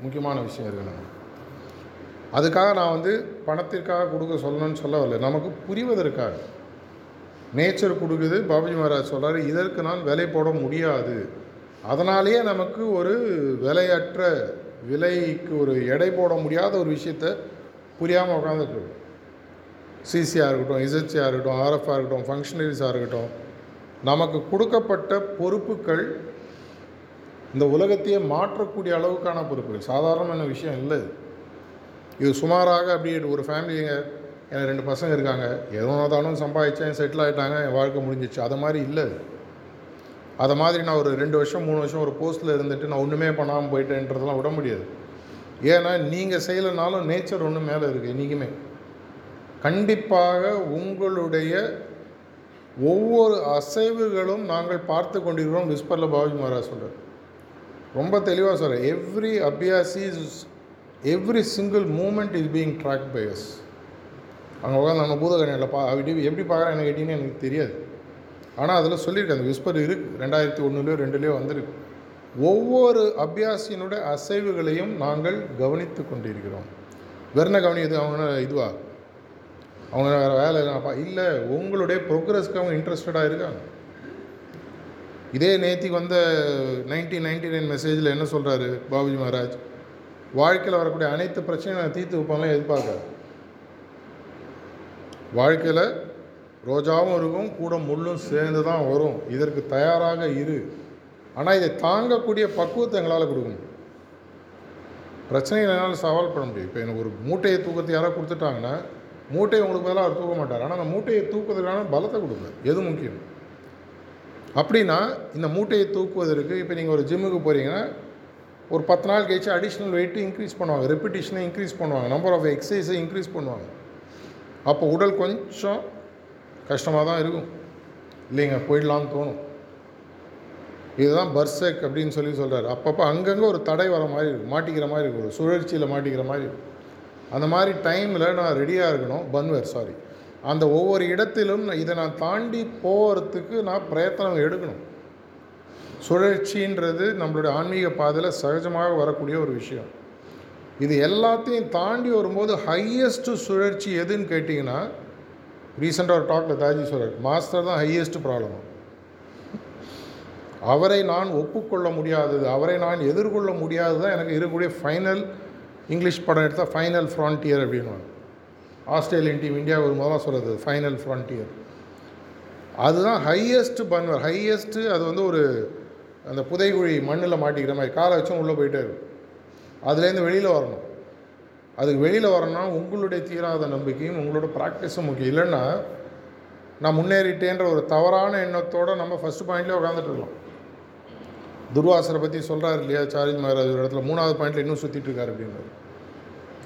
முக்கியமான விஷயம் இருக்கு அதுக்காக நான் வந்து பணத்திற்காக கொடுக்க சொல்லணும்னு சொல்ல வரல நமக்கு புரிவதற்காக. நேச்சர் கொடுக்குது பாபுஜி மகாராஜ் சொல்கிறாரு இதற்கு நான் விலை போட முடியாது. அதனாலேயே நமக்கு ஒரு விலையற்ற விலைக்கு ஒரு எடை போட முடியாத ஒரு விஷயத்த புரியாமல் உட்காந்துட்டு சிசியாக இருக்கட்டும் இசச்சியாக இருக்கட்டும் ஆர்எஃபாக இருக்கட்டும் ஃபங்க்ஷனரிஸாக இருக்கட்டும் நமக்கு கொடுக்கப்பட்ட பொறுப்புகள் இந்த உலகத்தையே மாற்றக்கூடிய அளவுக்கான பொறுப்புகள். சாதாரணமான விஷயம் இல்லை இது. சுமாராக அப்படியே ஒரு ஃபேமிலிங்க எனக்கு ரெண்டு பசங்க இருக்காங்க. எதுவும் தானும் சம்பாதிச்சேன் செட்டில் ஆகிட்டாங்க என் வாழ்க்கை முடிஞ்சிச்சு. அது மாதிரி இல்லை அதை மாதிரி நான் ஒரு ரெண்டு வருஷம் மூணு வருஷம் ஒரு போஸ்ட்டில் இருந்துட்டு நான் ஒன்றுமே பண்ணாமல் போயிட்டேன்றதெல்லாம் விட முடியாது. ஏன்னா நீங்கள் செய்யலைனாலும் நேச்சர் ஒன்று மேலே இருக்குது என்றைக்குமே கண்டிப்பாக உங்களுடைய ஒவ்வொரு அசைவுகளும் நாங்கள் பார்த்து கொண்டிருக்கிறோம் விஸ்பரில் பாபி மகாராஜ் சொல்கிறார் ரொம்ப தெளிவாக சொல்கிறேன் every abhyasi is every single moment is being track by us அங்கே உட்காந்து நம்ம பூதகணியில் பா அப்படி எப்படி பார்க்குறேன் என்ன கேட்டிங்கன்னு எனக்கு தெரியாது. ஆனால் அதில் சொல்லியிருக்கேன் அந்த விஸ்பர் இருக்குது ரெண்டாயிரத்தி ஒன்றுலையோ ரெண்டுலேயோ வந்திருக்கு. ஒவ்வொரு அபியாசியினுடைய அசைவுகளையும் நாங்கள் கவனித்து கொண்டிருக்கிறோம். வெறுன கவனியது அவங்க இதுவா? அவங்க வேறு வேலை இல்லைனாப்பா இல்லை உங்களுடைய ப்ரோக்ரஸ்க்கு அவங்க இன்ட்ரெஸ்டடாக இருக்காங்க. இதே நேத்திக்கு வந்த நைன்டீன் நைன்டி நைன் மெசேஜில் என்ன சொல்கிறாரு பாபுஜி மகாராஜ்? வாழ்க்கையில் வரக்கூடிய அனைத்து பிரச்சனையும் நான் தீர்த்து வைப்பாங்க எதிர்பார்க்க வாழ்க்கையில் ரோஜாவும் இருக்கும் கூட முள்ளும் சேர்ந்து தான் வரும். இதற்கு தயாராக இரு. ஆனால் இதை தாங்கக்கூடிய பக்குவத்தை எங்களால் கொடுக்கணும். பிரச்சனைகள் என்னால் சவால் பண்ண முடியும். இப்போ எனக்கு ஒரு மூட்டையை தூக்கத்தை யாராவது கொடுத்துட்டாங்கன்னா மூட்டையை உங்களுக்கு பதிலாக அவர் தூக்க மாட்டார். ஆனால் அந்த மூட்டையை தூக்குவதற்கான பலத்தை கொடுங்க எது முக்கியம்? அப்படின்னா இந்த மூட்டையை தூக்குவதற்கு இப்போ நீங்கள் ஒரு ஜிம்முக்கு போகிறீங்கன்னா ஒரு பத்து நாள் கழிச்சு அடிஷ்னல் வெயிட்டு இன்க்ரீஸ் பண்ணுவாங்க. ரெப்பிட்டேஷனை இன்க்ரீஸ் பண்ணுவாங்க. நம்பர் ஆஃப் எக்ஸசைஸை இன்க்ரீஸ் பண்ணுவாங்க. அப்போ உடல் கொஞ்சம் கஷ்டமாக தான் இருக்கும். இல்லைங்க போயிடலாம்னு தோணும். இதுதான் பர்செக் அப்படின்னு சொல்லி சொல்கிறார் அப்பப்போ அங்கங்கே ஒரு தடை வர மாதிரி இருக்கும் மாட்டிக்கிற மாதிரி இருக்கும் ஒரு சுழற்சியில் மாட்டிக்கிற மாதிரி இருக்கும் அந்த மாதிரி டைமில் நான் ரெடியாக இருக்கணும் பன்வர் சாரி அந்த ஒவ்வொரு இடத்திலும் இதை நான் தாண்டி போகிறதுக்கு நான் பிரயத்தனம் எடுக்கணும். சுழற்சின்றது நம்மளுடைய ஆன்மீக பாதையில் சகஜமாக வரக்கூடிய ஒரு விஷயம். இது எல்லாத்தையும் தாண்டி வரும்போது ஹையஸ்ட்டு சுழற்சி எதுன்னு கேட்டிங்கன்னா ரீசெண்டாக ஒரு டாக்டர் தாஜி சொல்கிறார் மாஸ்டர் தான் ஹையஸ்ட் ப்ராப்ளம் அவரை நான் ஒப்புக்கொள்ள முடியாதது அவரை நான் எதிர்கொள்ள முடியாதது தான் எனக்கு இருக்கக்கூடிய ஃபைனல் இங்கிலீஷ் படம் எடுத்தால் ஃபைனல் ஃப்ரான்டியர் அப்படின்னு ஆஸ்திரேலியன் டீம் இந்தியா ஒரு முதலாக சொல்கிறது ஃபைனல் ஃப்ரான்டியர் அதுதான் ஹையஸ்ட் பன்வர். ஹையஸ்ட்டு அது வந்து ஒரு அந்த புதைகுழி மண்ணில் மாட்டிக்கிற மாதிரி காலை வச்சும் உள்ளே போயிட்டே இருக்கும். அதுலேருந்து வெளியில் வரணும். அதுக்கு வெளியில் வரணும்னா உங்களுடைய தீராத நம்பிக்கையும் உங்களோட ப்ராக்டிஸும் முக்கியம். இல்லைன்னா நான் முன்னேறிட்டேன்ற ஒரு தவறான எண்ணத்தோடு நம்ம ஃபஸ்ட் பாயிண்ட்லேயே உட்காந்துட்டு இருக்கலாம். துர்வாசரை பற்றி சொல்கிறாரு இல்லையா? சாரிஜ் மகாராஜ் ஒரு இடத்துல மூணாவது பாயிண்டில் இன்னும் சுற்றிட்டு இருக்காரு அப்படின்னு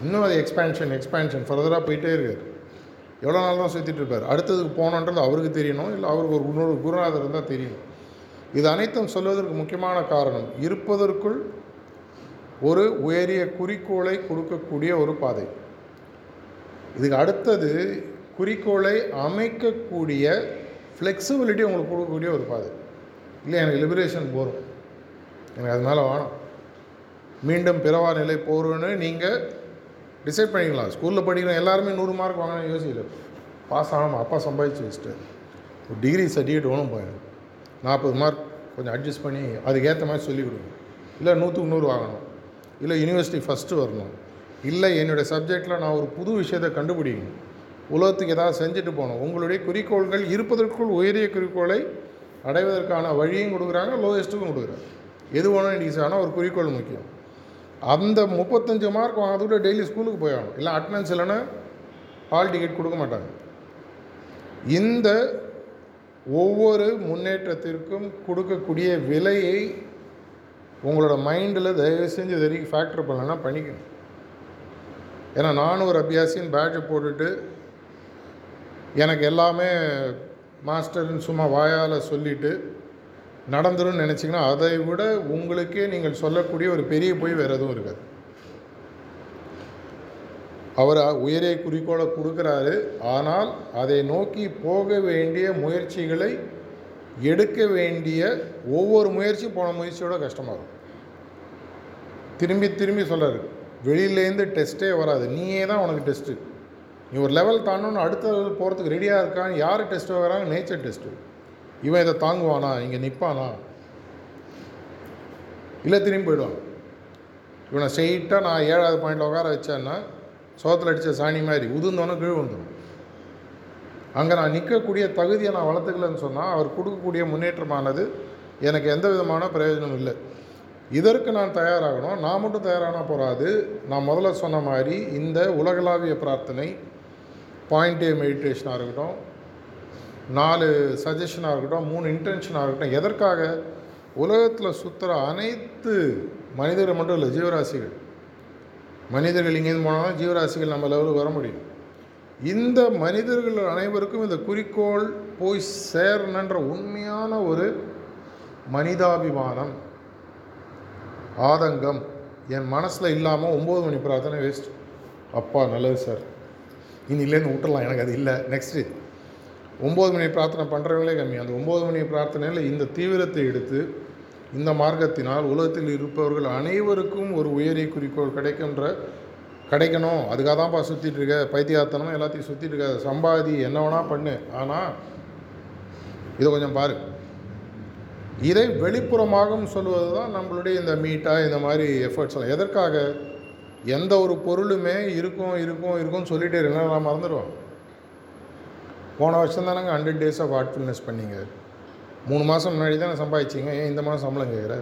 இன்னும் அது எக்ஸ்பேன்ஷன் எக்ஸ்பேன்ஷன் ஃபர்தராக போயிட்டே இருக்கார். எவ்வளோ நாள் தான் சுற்றிட்டு இருப்பார்? அடுத்ததுக்கு போகணுன்றது அவருக்கு தெரியணும். இல்லை அவருக்கு ஒரு இன்னொரு குருநாதர் இருந்தால் தெரியணும். இது அனைத்தும் சொல்வதற்கு முக்கியமான காரணம் இருப்பதற்குள் ஒரு உயரிய குறிக்கோளை கொடுக்கக்கூடிய ஒரு பாதை. இதுக்கு அடுத்தது குறிக்கோளை அமைக்கக்கூடிய ஃப்ளெக்சிபிலிட்டி உங்களுக்கு கொடுக்கக்கூடிய ஒரு பாதை. இல்லை எனக்கு லிபரேஷன் போகும் எனக்கு அது மேலே வேணும். மீண்டும் பிறவா நிலை போகிறோன்னு நீங்கள் டிசைட் பண்ணிக்கலாம். ஸ்கூலில் படிக்கிற எல்லாருமே நூறு மார்க் வாங்கணும்னு யோசிக்கல. பாஸ் ஆகணும் அப்பா சம்பாதிச்சு வச்சுட்டு. ஒரு டிகிரி சர்டிஃபிகேட் வேணும் போயிடும் நாற்பது மார்க் கொஞ்சம் அட்ஜஸ்ட் பண்ணி அதுக்கேற்ற மாதிரி சொல்லிக் கொடுங்க. இல்லை நூற்றுக்கு நூறு வாங்கணும். இல்லை யூனிவர்சிட்டி ஃபஸ்ட்டு வரணும். இல்லை என்னுடைய சப்ஜெக்டில் நான் ஒரு புது விஷயத்தை கண்டுபிடிக்கணும். உலகத்துக்கு ஏதாவது செஞ்சுட்டு போகணும். உங்களுடைய குறிக்கோள்கள் இருப்பதற்குள் உயரிய குறிக்கோளை அடைவதற்கான வழியும் கொடுக்குறாங்க லோயஸ்ட்டுக்கும் கொடுக்குறாங்க. எது வேணும் இன்றைக்கி ஆனால் ஒரு குறிக்கோள் முக்கியம். அந்த முப்பத்தஞ்சு மார்க் வாங்கிறதுக்குள்ள டெய்லி ஸ்கூலுக்கு போய் ஆகணும். இல்லை அட்டண்டன்ஸ் இல்லைன்னா ஹால் டிக்கெட் கொடுக்க மாட்டாங்க. இந்த ஒவ்வொரு முன்னேற்றத்திற்கும் கொடுக்கக்கூடிய விலையை உங்களோட மைண்டில் தயவு செஞ்சு இது வரைக்கும் ஃபேக்டர் பண்ணலன்னா பண்ணிக்கணும். ஏன்னா நானும் ஒரு அபியாசின்னு பேட்ஜை போட்டுட்டு எனக்கு எல்லாமே மாஸ்டர்னு சும்மா வாயால் சொல்லிவிட்டு நடந்துரும்னு நினச்சிங்கன்னா அதை விட உங்களுக்கே நீங்கள் சொல்லக்கூடிய ஒரு பெரிய போய் வேறு எதுவும் இருக்காது. அவர் உயரிய குறிக்கோளை கொடுக்குறாரு. ஆனால் அதை நோக்கி போக வேண்டிய முயற்சிகளை எடுக்க வேண்டிய ஒவ்வொரு முயற்சியும் போன முயற்சியோட கஷ்டமாக இருக்கும். திரும்பி திரும்பி சொல்கிறாரு வெளியிலேருந்து டெஸ்ட்டே வராது. நீயே தான் உனக்கு டெஸ்ட்டு நீ ஒரு லெவல் தாண்டணும்னு அடுத்த லெவல் போகிறதுக்கு ரெடியாக இருக்கான்னு யார் டெஸ்ட் வைக்கிறாங்க? நேச்சர் டெஸ்ட்டு இவன் இதை தாங்குவானா? இங்கே நிற்பானா இல்லை திரும்பி போயிடுவான். இவனை ஸ்ட்ரெயிட்டாக நான் ஏழாவது பாயிண்டில் உட்கார வச்சேன்னா சோத்தில் அடித்த சாணி மாதிரி உதிர்ந்தோன்னே கீழ் வந்துடும் அங்கே நான் நிற்கக்கூடிய தகுதியை நான் வளர்த்துக்கலன்னு சொன்னால் அவர் கொடுக்கக்கூடிய முன்னேற்றமானது எனக்கு எந்த விதமான பிரயோஜனம் இல்லை. இதற்கு நான் தயாராகணும். நான் மட்டும் தயாரான போகாது நான் முதல்ல சொன்ன மாதிரி இந்த உலகளாவிய பிரார்த்தனை பாயிண்ட் ஏ மெடிடேஷனாக இருக்கட்டும் நாலு சஜஷனாக இருக்கட்டும் மூணு இன்டென்ஷனாக இருக்கட்டும் எதற்காக? உலகத்தில் சுற்றுற அனைத்து மனிதர்கள் மட்டும் இல்லை ஜீவராசிகள். மனிதர்கள் இங்கேருந்து போனால் தான் ஜீவராசிகள் நம்ம லெவலுக்கு வர முடியும். இந்த மனிதர்கள் அனைவருக்கும் இந்த குறிக்கோள் போய் சேரணுன்ற உண்மையான ஒரு மனிதாபிமானம். ஆதங்கம். என் மனசில் இல்லாமல் ஒம்பது மணி பிரார்த்தனை வேஸ்ட் அப்பா நல்லது சார். இன்னிலேருந்து விட்டுடலாம் எனக்கு அது இல்லை. நெக்ஸ்ட்டு ஒம்பது மணி பிரார்த்தனை பண்ணுறவங்களே கம்மி. அந்த ஒம்பது மணி பிரார்த்தனையில் இந்த தீவிரத்தை எடுத்து இந்த மார்க்கத்தினால் உலகத்தில் இருப்பவர்கள் அனைவருக்கும் ஒரு உயரிய குறிக்கோள் கிடைக்கின்ற கிடைக்கணும். அதுக்காக தான்ப்பா சுற்றிட்டு இருக்க. எல்லாத்தையும் சுற்றிட்டு இருக்க. சம்பாதி என்ன வேணால் பண்ணு. ஆனால் இதை கொஞ்சம் பாரு. இதை வெளிப்புறமாகவும் சொல்வது தான் நம்மளுடைய இந்த மீட்டாக இந்த மாதிரி எஃபர்ட்ஸ் எல்லாம். எதற்காக? எந்த ஒரு பொருளுமே இருக்கும் இருக்கும் இருக்கும்னு சொல்லிட்டே இருந்தா நான் மறந்துடுவோம் போன வருஷம் தானேங்க ஹண்ட்ரட் டேஸ் ஆஃப் ஹார்ட்ஃபுல்னஸ் பண்ணீங்க. மூணு மாதம் முன்னாடி தான் சம்பாதிச்சிங்க. ஏன் இந்த மாதம் சம்பளம் கேட்குற?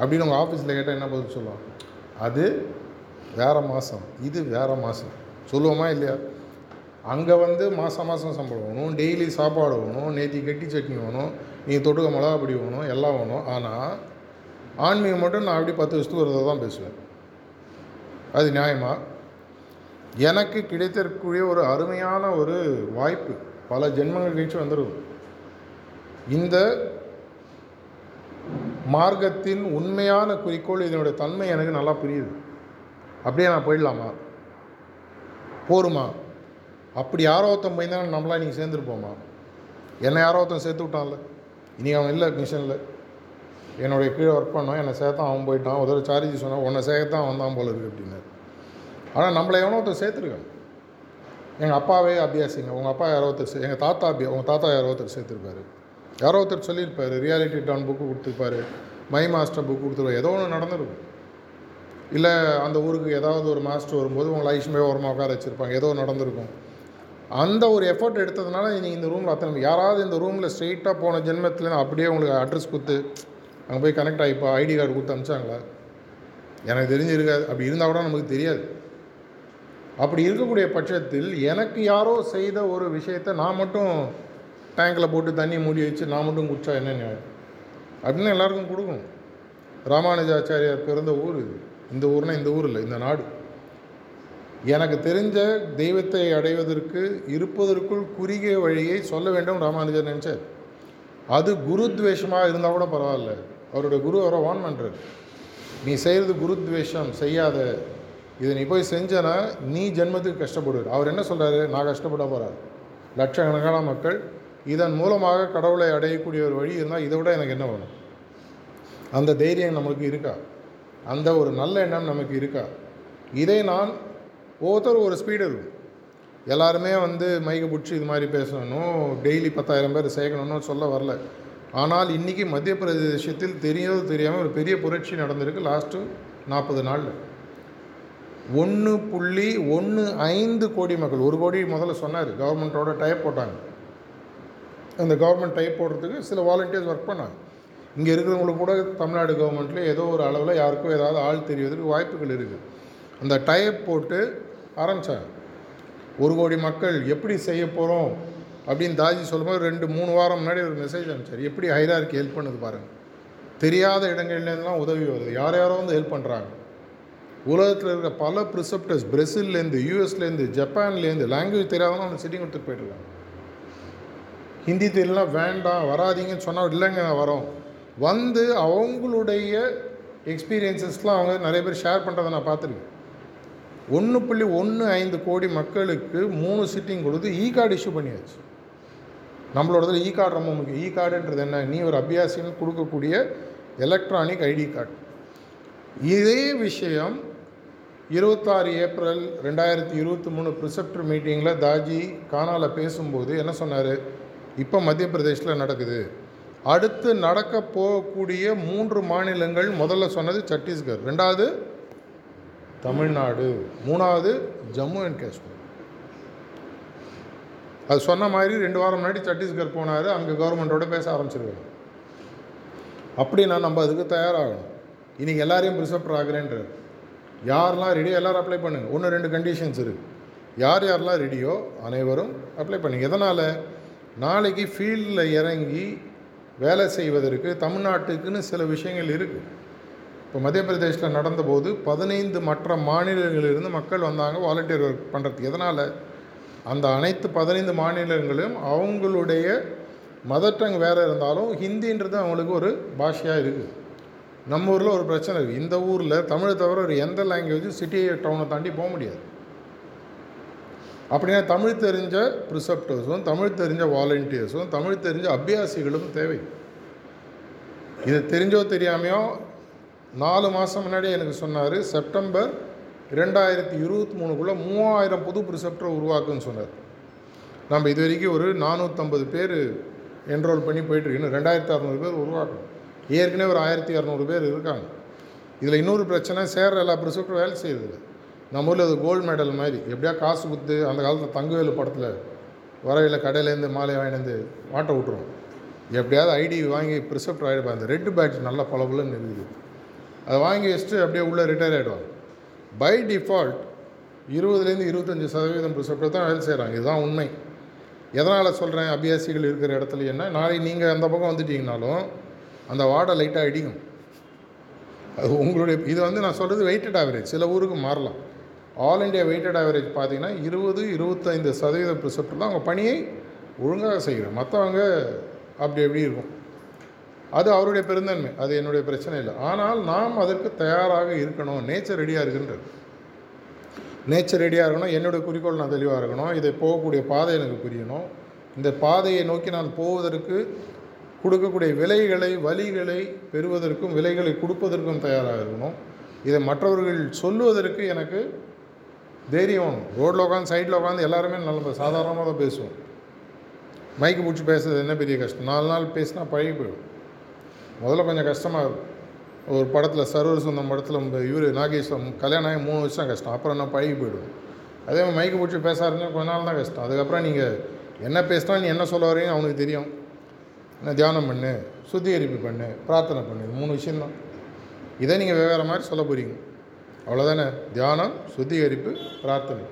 அப்படின்னு உங்கள் ஆஃபீஸில் கேட்டால் என்ன பதில் சொல்லுவோம் அது வேறு மாதம் இது வேறு மாதம் சொல்லுவோமா இல்லையா? அங்கே வந்து மாதம் மாதம் சம்பளம் வேணும் டெய்லி சாப்பாடு வேணும் நேத்தி கட்டி சட்னி வேணும் நீ தொட்டுக்க மிளகா பொடி வேணும் எல்லாம் வேணும். ஆனால் ஆன்மீகம் மட்டும் நான் அப்படி பத்து வருஷத்துக்கு ஒரு தான் பேசுவேன். அது நியாயமா? எனக்கு கிடைத்திருக்கக்கூடிய ஒரு அருமையான ஒரு வாய்ப்பு பல ஜென்மங்கள் கழிச்சு வந்துடும் இந்த மார்க்கத்தின் உண்மையான குறிக்கோள் இதனுடைய தன்மை எனக்கு நல்லா புரியுது. அப்படியே நான் போயிடலாமா? போருமா? அப்படி யாரோ ஒருத்தன் போயிருந்தா நம்மளாம் இன்றைக்கி சேர்ந்துருப்போமா? என்னை யாரோ ஒருத்தன் சேர்த்து விட்டான்ல. இனி அவன் இல்லை மிஷனில். என்னுடைய கீழே ஒர்க் பண்ணோம். என்னை சேர்த்தான் அவன் போயிட்டான். ஒரு சார்ஜி சொன்னான் உன்னை சேர்த்தான் வந்தான் போல இருக்கு அப்படின்னாரு. ஆனால் நம்மளை எவனோ ஒருத்தர் சேர்த்துருக்கான். எங்கள் அப்பாவே அபியாசிங்க. உங்கள் அப்பா யாரோ ஒருத்தர் சே எங்கள் தாத்தா அபியா உங்கள் தாத்தா யாரோ ஒருத்தர் சேர்த்துருப்பாரு. யாரோ ஒருத்தர் சொல்லியிருப்பார். ரியாலிட்டி டான் புக்கு கொடுத்துருப்பாரு. மை மாஸ்டர் புக்கு கொடுத்துருவாரு ஏதோ ஒன்று நடந்திருக்கும். இல்லை அந்த ஊருக்கு ஏதாவது ஒரு மாஸ்டர் வரும்போது உங்களை ஐஷ்மே ஓரமாக உட்கார வச்சுருப்பாங்க. ஏதோ நடந்திருக்கும். அந்த ஒரு எஃபர்ட் எடுத்ததுனால நீங்கள் இந்த ரூமில் அத்தனை யாராவது இந்த ரூமில் ஸ்ட்ரெயிட்டாக போன ஜென்மத்துலேருந்து அப்படியே உங்களுக்கு அட்ரஸ் கொடுத்து அங்கே போய் கனெக்ட் ஆகிப்பா ஐடி கார்டு கொடுத்து அனுப்பிச்சாங்களா? எனக்கு தெரிஞ்சிருக்காது அப்படி இருந்தால் கூட நமக்கு தெரியாது. அப்படி இருக்கக்கூடிய பட்சத்தில் எனக்கு யாரோ செய்த ஒரு விஷயத்தை நான் மட்டும் டேங்கில் போட்டு தண்ணி மூடி வச்சு நான் மட்டும் குடிச்சா என்ன நியாயம்? அப்படின்னு எல்லாருக்கும் கொடுக்கணும். ராமானுஜாச்சாரியார் பிறந்த ஊர் இது. இந்த ஊர்னால் இந்த ஊர் இல்லை இந்த நாடு. எனக்கு தெரிஞ்ச தெய்வத்தை அடைவதற்கு இருப்பதற்குள் குறுகிய வழியை சொல்ல வேண்டும் ராமானுஜர் நினச்சார். அது குருத்வேஷமாக இருந்தால் கூட பரவாயில்ல. அவருடைய குரு அவரை வான் பண்ணுறாரு நீ செய்கிறது குருத்வேஷம் செய்யாத. இதை நீ போய் செஞ்சனா நீ ஜென்மத்துக்கு கஷ்டப்படுவார். அவர் என்ன சொல்கிறாரு நான் கஷ்டப்பட போகிறார் லட்சக்கணக்கான மக்கள் இதன் மூலமாக கடவுளை அடையக்கூடிய ஒரு வழி இருந்தால் இதை விட எனக்கு என்ன வேணும்? அந்த தைரியம் நம்மளுக்கு இருக்கா? அந்த ஒரு நல்ல எண்ணம் நமக்கு இருக்கா? இதை நான் ஒவ்வொருத்தரும் ஒரு ஸ்பீடு இருக்கும். எல்லாருமே வந்து மைக்கை பிடிச்சி இது மாதிரி பேசணும். டெய்லி பத்தாயிரம் பேர் சேர்க்கணும்னு சொல்ல வரல. ஆனால் இன்றைக்கி மத்திய பிரதேசத்தில் தெரியாதோ தெரியாமல் ஒரு பெரிய புரட்சி நடந்திருக்கு லாஸ்ட்டு நாற்பது நாளில். ஒன்று புள்ளி ஒன்று ஐந்து கோடி மக்கள் ஒரு கோடி முதல்ல சொன்னார் கவர்மெண்ட்டோட டைப் போட்டாங்க. அந்த கவர்மெண்ட் டைப் போடுறதுக்கு சில வாலண்டியர்ஸ் ஒர்க் பண்ணாங்க. இங்கே இருக்கிறவங்களுக்கு கூட தமிழ்நாடு கவர்மெண்ட்டில் ஏதோ ஒரு அளவில் யாருக்கும் ஏதாவது ஆள் தெரிவதற்கு வாய்ப்புகள் இருக்குது அந்த டைப் போட்டு ஆரம்பித்தாங்க ஒரு கோடி மக்கள் எப்படி செய்ய போகிறோம் அப்படின்னு தாஜி சொல்லும்போது ரெண்டு மூணு வாரம் முன்னாடி ஒரு மெசேஜ் அனுப்பிச்சார். எப்படி ஹைராருக்கு ஹெல்ப் பண்ணுது பாருங்கள் தெரியாத இடங்கள்லேருந்துலாம் உதவி வருது. யார் யாரோ வந்து ஹெல்ப் பண்ணுறாங்க உலகத்தில் இருக்க பல ப்ரிசெப்டர்ஸ் பிரசில்லேருந்து யூஎஸ்லேருந்து ஜப்பான்லேருந்து லாங்குவேஜ் தெரியாதவங்க அவங்க சிட்டிங் கொடுத்துட்டு போயிட்டுருக்காங்க ஹிந்தி தெரியலாம் வேண்டாம் வராதீங்கன்னு சொன்னால் இல்லைங்க நான் வரோம். வந்து அவங்களுடைய எக்ஸ்பீரியன்சஸ்லாம் அவங்க நிறைய பேர் ஷேர் பண்ணுறதை நான் பார்த்துருக்கேன். ஒன்று புள்ளி ஒன்று ஐந்து கோடி மக்களுக்கு மூணு சிட்டிங் கொடுத்து இ கார்டு இஷ்யூ பண்ணியாச்சு. நம்மளோட இ e கார்டு ரொம்ப முக்கியம். E இ கார்டுன்றது என்ன? நீ ஒரு அபியாசின்னு கொடுக்கக்கூடிய எலக்ட்ரானிக் ஐடி கார்டு இதே விஷயம் இருபத்தாறு ஏப்ரல் ரெண்டாயிரத்தி இருபத்தி மூணு ப்ரிசெப்டர் மீட்டிங்கில் தாஜி கானாவில் பேசும்போது என்ன சொன்னார்? இப்போ மத்திய பிரதேசில் நடக்குது. அடுத்து நடக்க போகக்கூடிய மூன்று மாநிலங்கள் முதல்ல சொன்னது சத்தீஸ்கர் ரெண்டாவது தமிழ்நாடு. மூணாவது ஜம்மு அண்ட் காஷ்மீர். அது சொன்ன மாதிரி ரெண்டு வாரம் முன்னாடி சத்தீஸ்கர் போனார் அங்கே கவர்மெண்ட்டோட பேச ஆரம்பிச்சிருக்காரு. அப்படின்னா நம்ம அதுக்கு தயாராகணும். இன்றைக்கி எல்லாரையும் ப்ரிசப்டர் ஆகிறேன்றார் யாரெல்லாம் ரெடியோ எல்லோரும் அப்ளை பண்ணுங்கள் ஒன்று ரெண்டு கண்டிஷன்ஸ் இருக்குது யார் யாரெல்லாம் ரெடியோ அனைவரும் அப்ளை பண்ணுங்கள் எதனால்? நாளைக்கு ஃபீல்டில் இறங்கி வேலை செய்வதற்கு தமிழ்நாட்டுக்குன்னு சில விஷயங்கள் இருக்குது இப்போ மத்திய பிரதேசில் நடந்தபோது பதினைந்து மற்ற மாநிலங்களிலிருந்து மக்கள் வந்தாங்க வாலண்டியர் ஒர்க் பண்ணுறதுக்கு எதனால்? அந்த அனைத்து பதினைந்து மாநிலங்களும் அவங்களுடைய மதர் டங் வேறு இருந்தாலும் ஹிந்தின்றது அவங்களுக்கு ஒரு பாஷையாக இருக்குது நம்ம ஊரில் ஒரு பிரச்சனை இருக்குது இந்த ஊரில் தமிழை தவிர ஒரு எந்த லாங்குவேஜும் சிட்டி டவுனை தாண்டி போக முடியாது. அப்படின்னா தமிழ் தெரிஞ்ச ப்ரிசப்டர்ஸும் தமிழ் தெரிஞ்ச வாலண்டியர்ஸும் தமிழ் தெரிஞ்ச அபியாசிகளும் தேவை. இது தெரிஞ்சோ தெரியாமையோ நாலு மாதம் முன்னாடி எனக்கு சொன்னார் செப்டம்பர் ரெண்டாயிரத்தி இருபத்தி மூணுக்குள்ளே மூவாயிரம் புது ப்ரிசெப்டரை உருவாக்குன்னு சொன்னார். நம்ம இது வரைக்கும் ஒரு நானூற்றம்பது பேர் என்ரோல் பண்ணி போயிட்டுருக்கு ரெண்டாயிரத்தி அறநூறு பேர் உருவாக்கணும். ஏற்கனவே ஒரு ஆயிரத்தி இரநூறு பேர் இருக்காங்க. இதில் இன்னொரு பிரச்சனை சேர்ற எல்லா ப்ரிசெப்டரும் வேலை செய்யுது நம்ம ஊரில் அது கோல்டு மெடல் மாதிரி. எப்படியா காசு குத்து அந்த காலத்தில் தங்கவேலு படத்தில் வரையில் கடையிலேருந்து மாலை வாங்கிட்டு வாட்டை விட்ருவோம் எப்படியாவது ஐடி வாங்கி ப்ரிசெப்டர் ஆகிடுப்பா அந்த ரெட் பேட்ச் நல்லா பளபளன்னு இருக்குது. அதை வாங்கி வச்சுட்டு அப்படியே உள்ளே ரிட்டையர் ஆகிடுவாங்க பை டிஃபால்ட் இருபதுலேருந்து இருபத்தஞ்சி சதவீதம் ப்ரிசெப்டர் தான் வேலை செய்கிறாங்க இதுதான் உண்மை. எதனால் சொல்கிறேன் அபியாசிகள் இருக்கிற இடத்துல என்ன? நாளைக்கு நீங்கள் அந்த பக்கம் வந்துட்டீங்கனாலும் அந்த வாடை லைட்டாக அடிக்கும் அது உங்களுடைய இது வந்து நான் சொல்கிறது வெயிட்டட் ஆவரேஜ் சில ஊருக்கு மாறலாம். ஆல் இண்டியா வெயிட்டட் ஆவரேஜ் பார்த்தீங்கன்னா இருபது இருபத்தைந்து சதவீத ப்ரிசெப்டர் தான் அவங்க பணியை ஒழுங்காக செய்கிறேன் மற்றவங்க அப்படி எப்படி இருக்கும். அது அவருடைய பெருந்தன்மை. அது என்னுடைய பிரச்சனை இல்லை. ஆனால் நாம் அதற்கு தயாராக இருக்கணும். நேச்சர் ரெடியாக இருக்குன்றது. நேச்சர் ரெடியாக இருக்கணும். என்னுடைய குறிக்கோள் நான் தெளிவாக இருக்கணும். இதை போகக்கூடிய பாதை எனக்கு புரியணும். இந்த பாதையை நோக்கி நான் போவதற்கு கொடுக்கக்கூடிய விலைகளை வழிகளை பெறுவதற்கும் விலைகளை கொடுப்பதற்கும் தயாராக இருக்கணும். இதை மற்றவர்கள் சொல்லுவதற்கு எனக்கு தைரியம். ரோட்டில் உட்காந்து சைடில் உட்காந்து எல்லாருமே நல்ல சாதாரணமாக தான் பேசுவோம். மைக்கு பிடிச்சி பேசுறது என்ன பெரிய கஷ்டம்? நாலு நாள் பேசினா பழகி போயிடும். முதல்ல கொஞ்சம் கஷ்டமாக இருக்கும். ஒரு படத்தில் சர்வர் சொந்தம் படத்தில் இவர் நாகேஸ்வரம் கல்யாணம் ஆகி மூணு வருஷம் கஷ்டம். அப்புறம் என்ன பழகி போயிடும். அதே மாதிரி மைக்கு பிடிச்சி பேச ஆரம்பிச்சா கொஞ்ச நாள் தான் கஷ்டம். அதுக்கப்புறம் நீங்கள் என்ன பேசினா நீ என்ன சொல்ல வரீங்க அவனுக்கு தெரியும். என்ன தியானம் பண்ணு சுத்திகரிப்பு பண்ணு பிரார்த்தனை பண்ணு. மூணு விஷயம்தான். இதை நீங்கள் வெவ்வேறு மாதிரி சொல்ல போகிறீங்க அவ்வளோதானே தியானம் சுத்திகரிப்பு பிரார்த்தனை.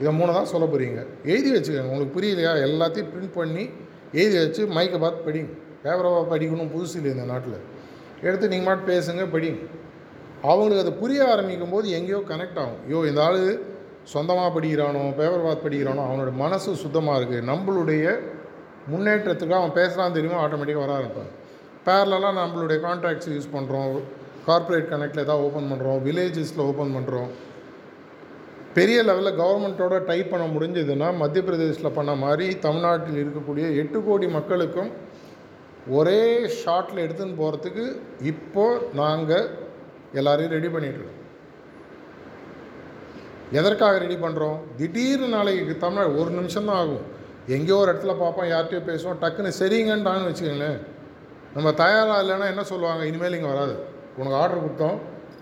இதை மூணு தான் சொல்ல போகிறீங்க எழுதி வச்சுக்கோங்க. உங்களுக்கு புரியலையா? எல்லாத்தையும் பிரிண்ட் பண்ணி எழுதி வச்சு மைக்கை பார்த்து படிங்க. பேப்பரை படிக்கணும் புதுசு இல்லை இந்த நாட்டில். எடுத்து நீங்கள் மட்டும் பேசுங்க படிங்க. அவங்களுக்கு அதை புரிய ஆரம்பிக்கும் போது எங்கேயோ கனெக்ட் ஆகும். ஐயோ இந்த ஆள் சொந்தமாக படிக்கிறானோ பேப்பர் பார்த்து படிக்கிறானோ அவனோட மனசு சுத்தமாக இருக்குது நம்மளுடைய முன்னேற்றத்துக்கு அவன் பேசுகிறான் தெரியுமோ? ஆட்டோமேட்டிக்காக வர ஆரம்பிப்பான். பேரலெலாம் நம்மளுடைய கான்ட்ராக்ட்ஸ் யூஸ் பண்ணுறோம் கார்ப்பரேட் கனெக்டில் ஏதாவது ஓப்பன் பண்ணுறோம் வில்லேஜஸில் ஓப்பன் பண்ணுறோம் பெரிய லெவலில் கவர்மெண்ட்டோட டைப் பண்ண முடிஞ்சதுன்னா மத்திய பிரதேசில் பண்ண மாதிரி தமிழ்நாட்டில் இருக்கக்கூடிய எட்டு கோடி மக்களுக்கும் ஒரே ஷாட்டில் எடுத்துன்னு போகிறதுக்கு இப்போது நாங்கள் எல்லாரையும் ரெடி பண்ணிகிட்ருக்கோம் எதற்காக ரெடி பண்ணுறோம் திடீர்னு நாளைக்கு தமிழ் ஒரு நிமிஷம் தான் ஆகும். எங்கேயோ ஒரு இடத்துல பார்ப்போம் யார்கிட்டயோ பேசுவோம் டக்குன்னு சரிங்கன்ட்டான்னு வச்சுக்கோங்களேன். நம்ம தயாராக இல்லைன்னா என்ன சொல்லுவாங்க? இனிமேல் இங்கே வராது. உனக்கு ஆர்டர் கொடுத்தோம்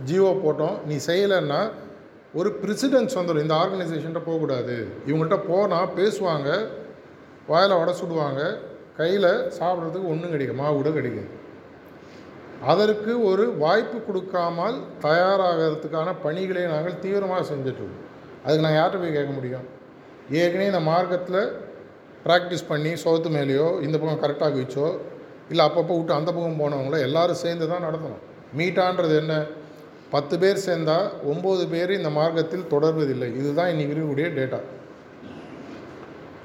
ஜியோ போட்டோம் நீ செய்யலைன்னா ஒரு ப்ரெசிடென்ஸ் வந்துடும் இந்த ஆர்கனைசேஷன்கிட்ட போகக்கூடாது. இவங்கள்ட்ட போனால் பேசுவாங்க வாயில் வடை சுடுவாங்க கையில் சாப்பிட்றதுக்கு ஒன்றும் கிடைக்கும் மாவு கூட கிடைக்கும். அதற்கு ஒரு வாய்ப்பு கொடுக்காமல் தயாராகிறதுக்கான பணிகளை நாங்கள் தீவிரமாக செஞ்சிட்ருக்கோம் அதுக்கு நான் யார்கிட்ட போய் கேட்க முடியும்? ஏற்கனவே இந்த மார்க்கத்தில் ப்ராக்டிஸ் பண்ணி சோத்து மேலேயோ இந்த பக்கம் கரெக்டாக வச்சோ இல்லை அப்பப்போ விட்டு அந்த பக்கம் போனவங்களோ எல்லோரும் சேர்ந்து தான் நடத்தணும். மீட்டான்றது என்ன? பத்து பேர் சேர்ந்தால் ஒம்பது பேர் இந்த மார்க்கத்தில் தொடர்வதில்லை. இதுதான் இன்றைக்கி இருக்கக்கூடிய டேட்டா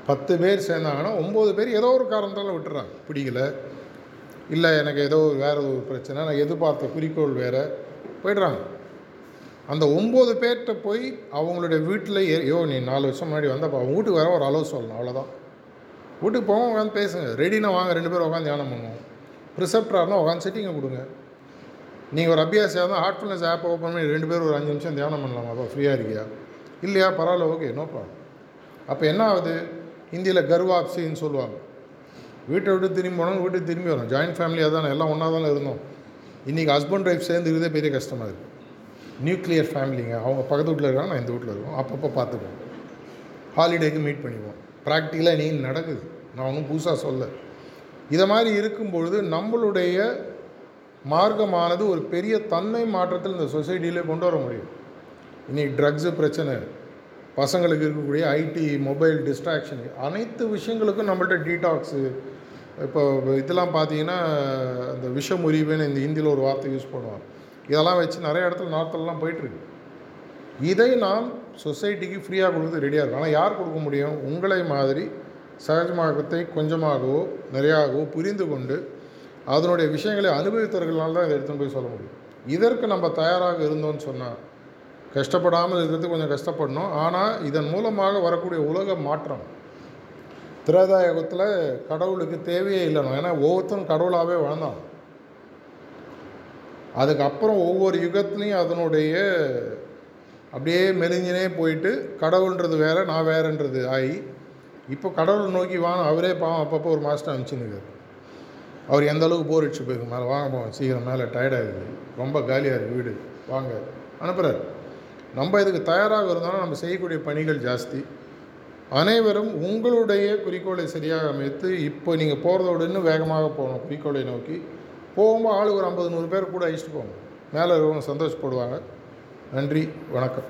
பத்து பேர் சேர்ந்தாங்கன்னா ஒம்பது பேர் ஏதோ ஒரு காரணத்தால் விட்டுறாங்க. பிடிக்கல. இல்லை எனக்கு ஏதோ வேறு ஒரு பிரச்சனை. நான் எதிர்பார்த்த குறிக்கோள் வேறு. போயிடுறாங்க. அந்த ஒம்பது பேர்கிட்ட போய் அவங்களுடைய வீட்டில் ஐயோ நீ நாலு வருஷம் முன்னாடி வந்தப்பா அவங்க வீட்டுக்கு வர ஒரு அளவு சொல்லணும். அவ்வளோதான் வீட்டுக்கு போவோம் உட்காந்து பேசுங்க. ரெடினா வாங்க. ரெண்டு பேரும் உட்காந்து தியானம் பண்ணுவோம். ப்ரிசெப்டராக உட்காந்து செட்டிங்கை கொடுங்க. நீங்கள் ஒரு அபியாசியாக தான் ஹார்ட்ஃபுல்னஸ் ஆப் ஓப்பன் பண்ணி ரெண்டு பேரும் ஒரு அஞ்சு நிமிஷம் தியானம் பண்ணலாமா? அப்போ ஃப்ரீயாக இருக்கியா? இல்லையா? பரவாயில்ல ஓகே நோ ப்ராப்ளம் அப்போ என்ன ஆகுது? இந்தியில் கர்வாப்சின்னு சொல்லுவாங்க. வீட்டை விட்டு திரும்பி போனாலும் வீட்டுக்கு திரும்பி வரும் ஜாயின்ட் ஃபேமிலியாக தானே எல்லாம் ஒன்றா தானே இருந்தோம். இன்றைக்கி ஹஸ்பண்ட் ஒய்ஃப் சேர்ந்து இருக்கிறதே பெரிய கஷ்டமாக இருக்குது நியூக்ளியர் ஃபேமிலிங்க அவங்க பக்கத்து வீட்டில் இருக்காங்க நான் இந்த வீட்டில் இருக்கோம். அப்பப்போ பார்த்துக்குவோம் ஹாலிடேக்கு மீட் பண்ணிக்குவோம் ப்ராக்டிக்கலாக நீ நடக்குது. நான் ஒன்றும் புதுசாக சொல்ல இதை மாதிரி இருக்கும்பொழுது நம்மளுடைய மார்க்கமானது ஒரு பெரிய தன்மை மாற்றத்தில் இந்த சொசைட்டியிலே கொண்டு வர முடியும். இன்றைக்கி ட்ரக்ஸு பிரச்சனை பசங்களுக்கு இருக்கக்கூடிய ஐடி மொபைல் டிஸ்ட்ராக்ஷன் அனைத்து விஷயங்களுக்கும் நம்மள்ட்ட டீடாக்ஸு இப்போ இதெல்லாம் பார்த்தீங்கன்னா இந்த விஷ முறிவுன்னு இந்த ஹிந்தியில் ஒரு வார்த்தை யூஸ் பண்ணுவாங்க. இதெல்லாம் வச்சு நிறைய இடத்துல நார்த்தெல்லாம் போயிட்டுருக்கு. இதை நாம் சொசைட்டிக்கு ஃப்ரீயாக கொடுத்து ரெடியாக இருக்கும். ஆனால் யார் கொடுக்க முடியும்? உங்களை மாதிரி சகஜமாகத்தை கொஞ்சமாகவோ நிறையாகவோ புரிந்து கொண்டு அதனுடைய விஷயங்களை அனுபவித்தவர்களால் தான் இதை எடுத்துன்னு போய் சொல்ல முடியும். இதற்கு நம்ம தயாராக இருந்தோம்னு சொன்னால் கஷ்டப்படாமல் இருக்கிறது கொஞ்சம் கஷ்டப்படணும். ஆனால் இதன் மூலமாக வரக்கூடிய உலக மாற்றம் திரேதாயுகத்தில் கடவுளுக்கு தேவையே இல்லைணும் ஏன்னா ஒவ்வொருத்தரும் கடவுளாகவே வாழ்ந்தான் அதுக்கப்புறம் ஒவ்வொரு யுகத்துலேயும் அதனுடைய அப்படியே மெலிஞ்சினே போயிட்டு கடவுள்ன்றது வேறு நான் வேறுன்றது ஆகி இப்போ கடவுள் நோக்கி வாங்க அவரே பாவம் அப்பப்போ ஒரு மாஸ்டர் அனுப்பிச்சுன்னு அவர் எந்த அளவுக்கு போர் அடிச்சு போயிருக்கு மேலே வாங்க போவோம் சீக்கிரம் மேலே டயர்டாகுது ரொம்ப காலியாக இருக்குது வீடு. வாங்க. அனுப்புகிறார் நம்ம இதுக்கு தயாராக இருந்தாலும் நம்ம செய்யக்கூடிய பணிகள் ஜாஸ்தி. அனைவரும் உங்களுடைய குறிக்கோளை சரியாக அமைத்து இப்போ நீங்கள் போகிறதோட இன்னும் வேகமாக போகணும் குறிக்கோளை நோக்கி. போகும்போது ஆளு ஒரு ஐம்பது நூறு பேர் கூட அழிச்சிட்டு போங்க மேலே இருக்கவங்க சந்தோஷப்படுவாங்க. நன்றி. வணக்கம்.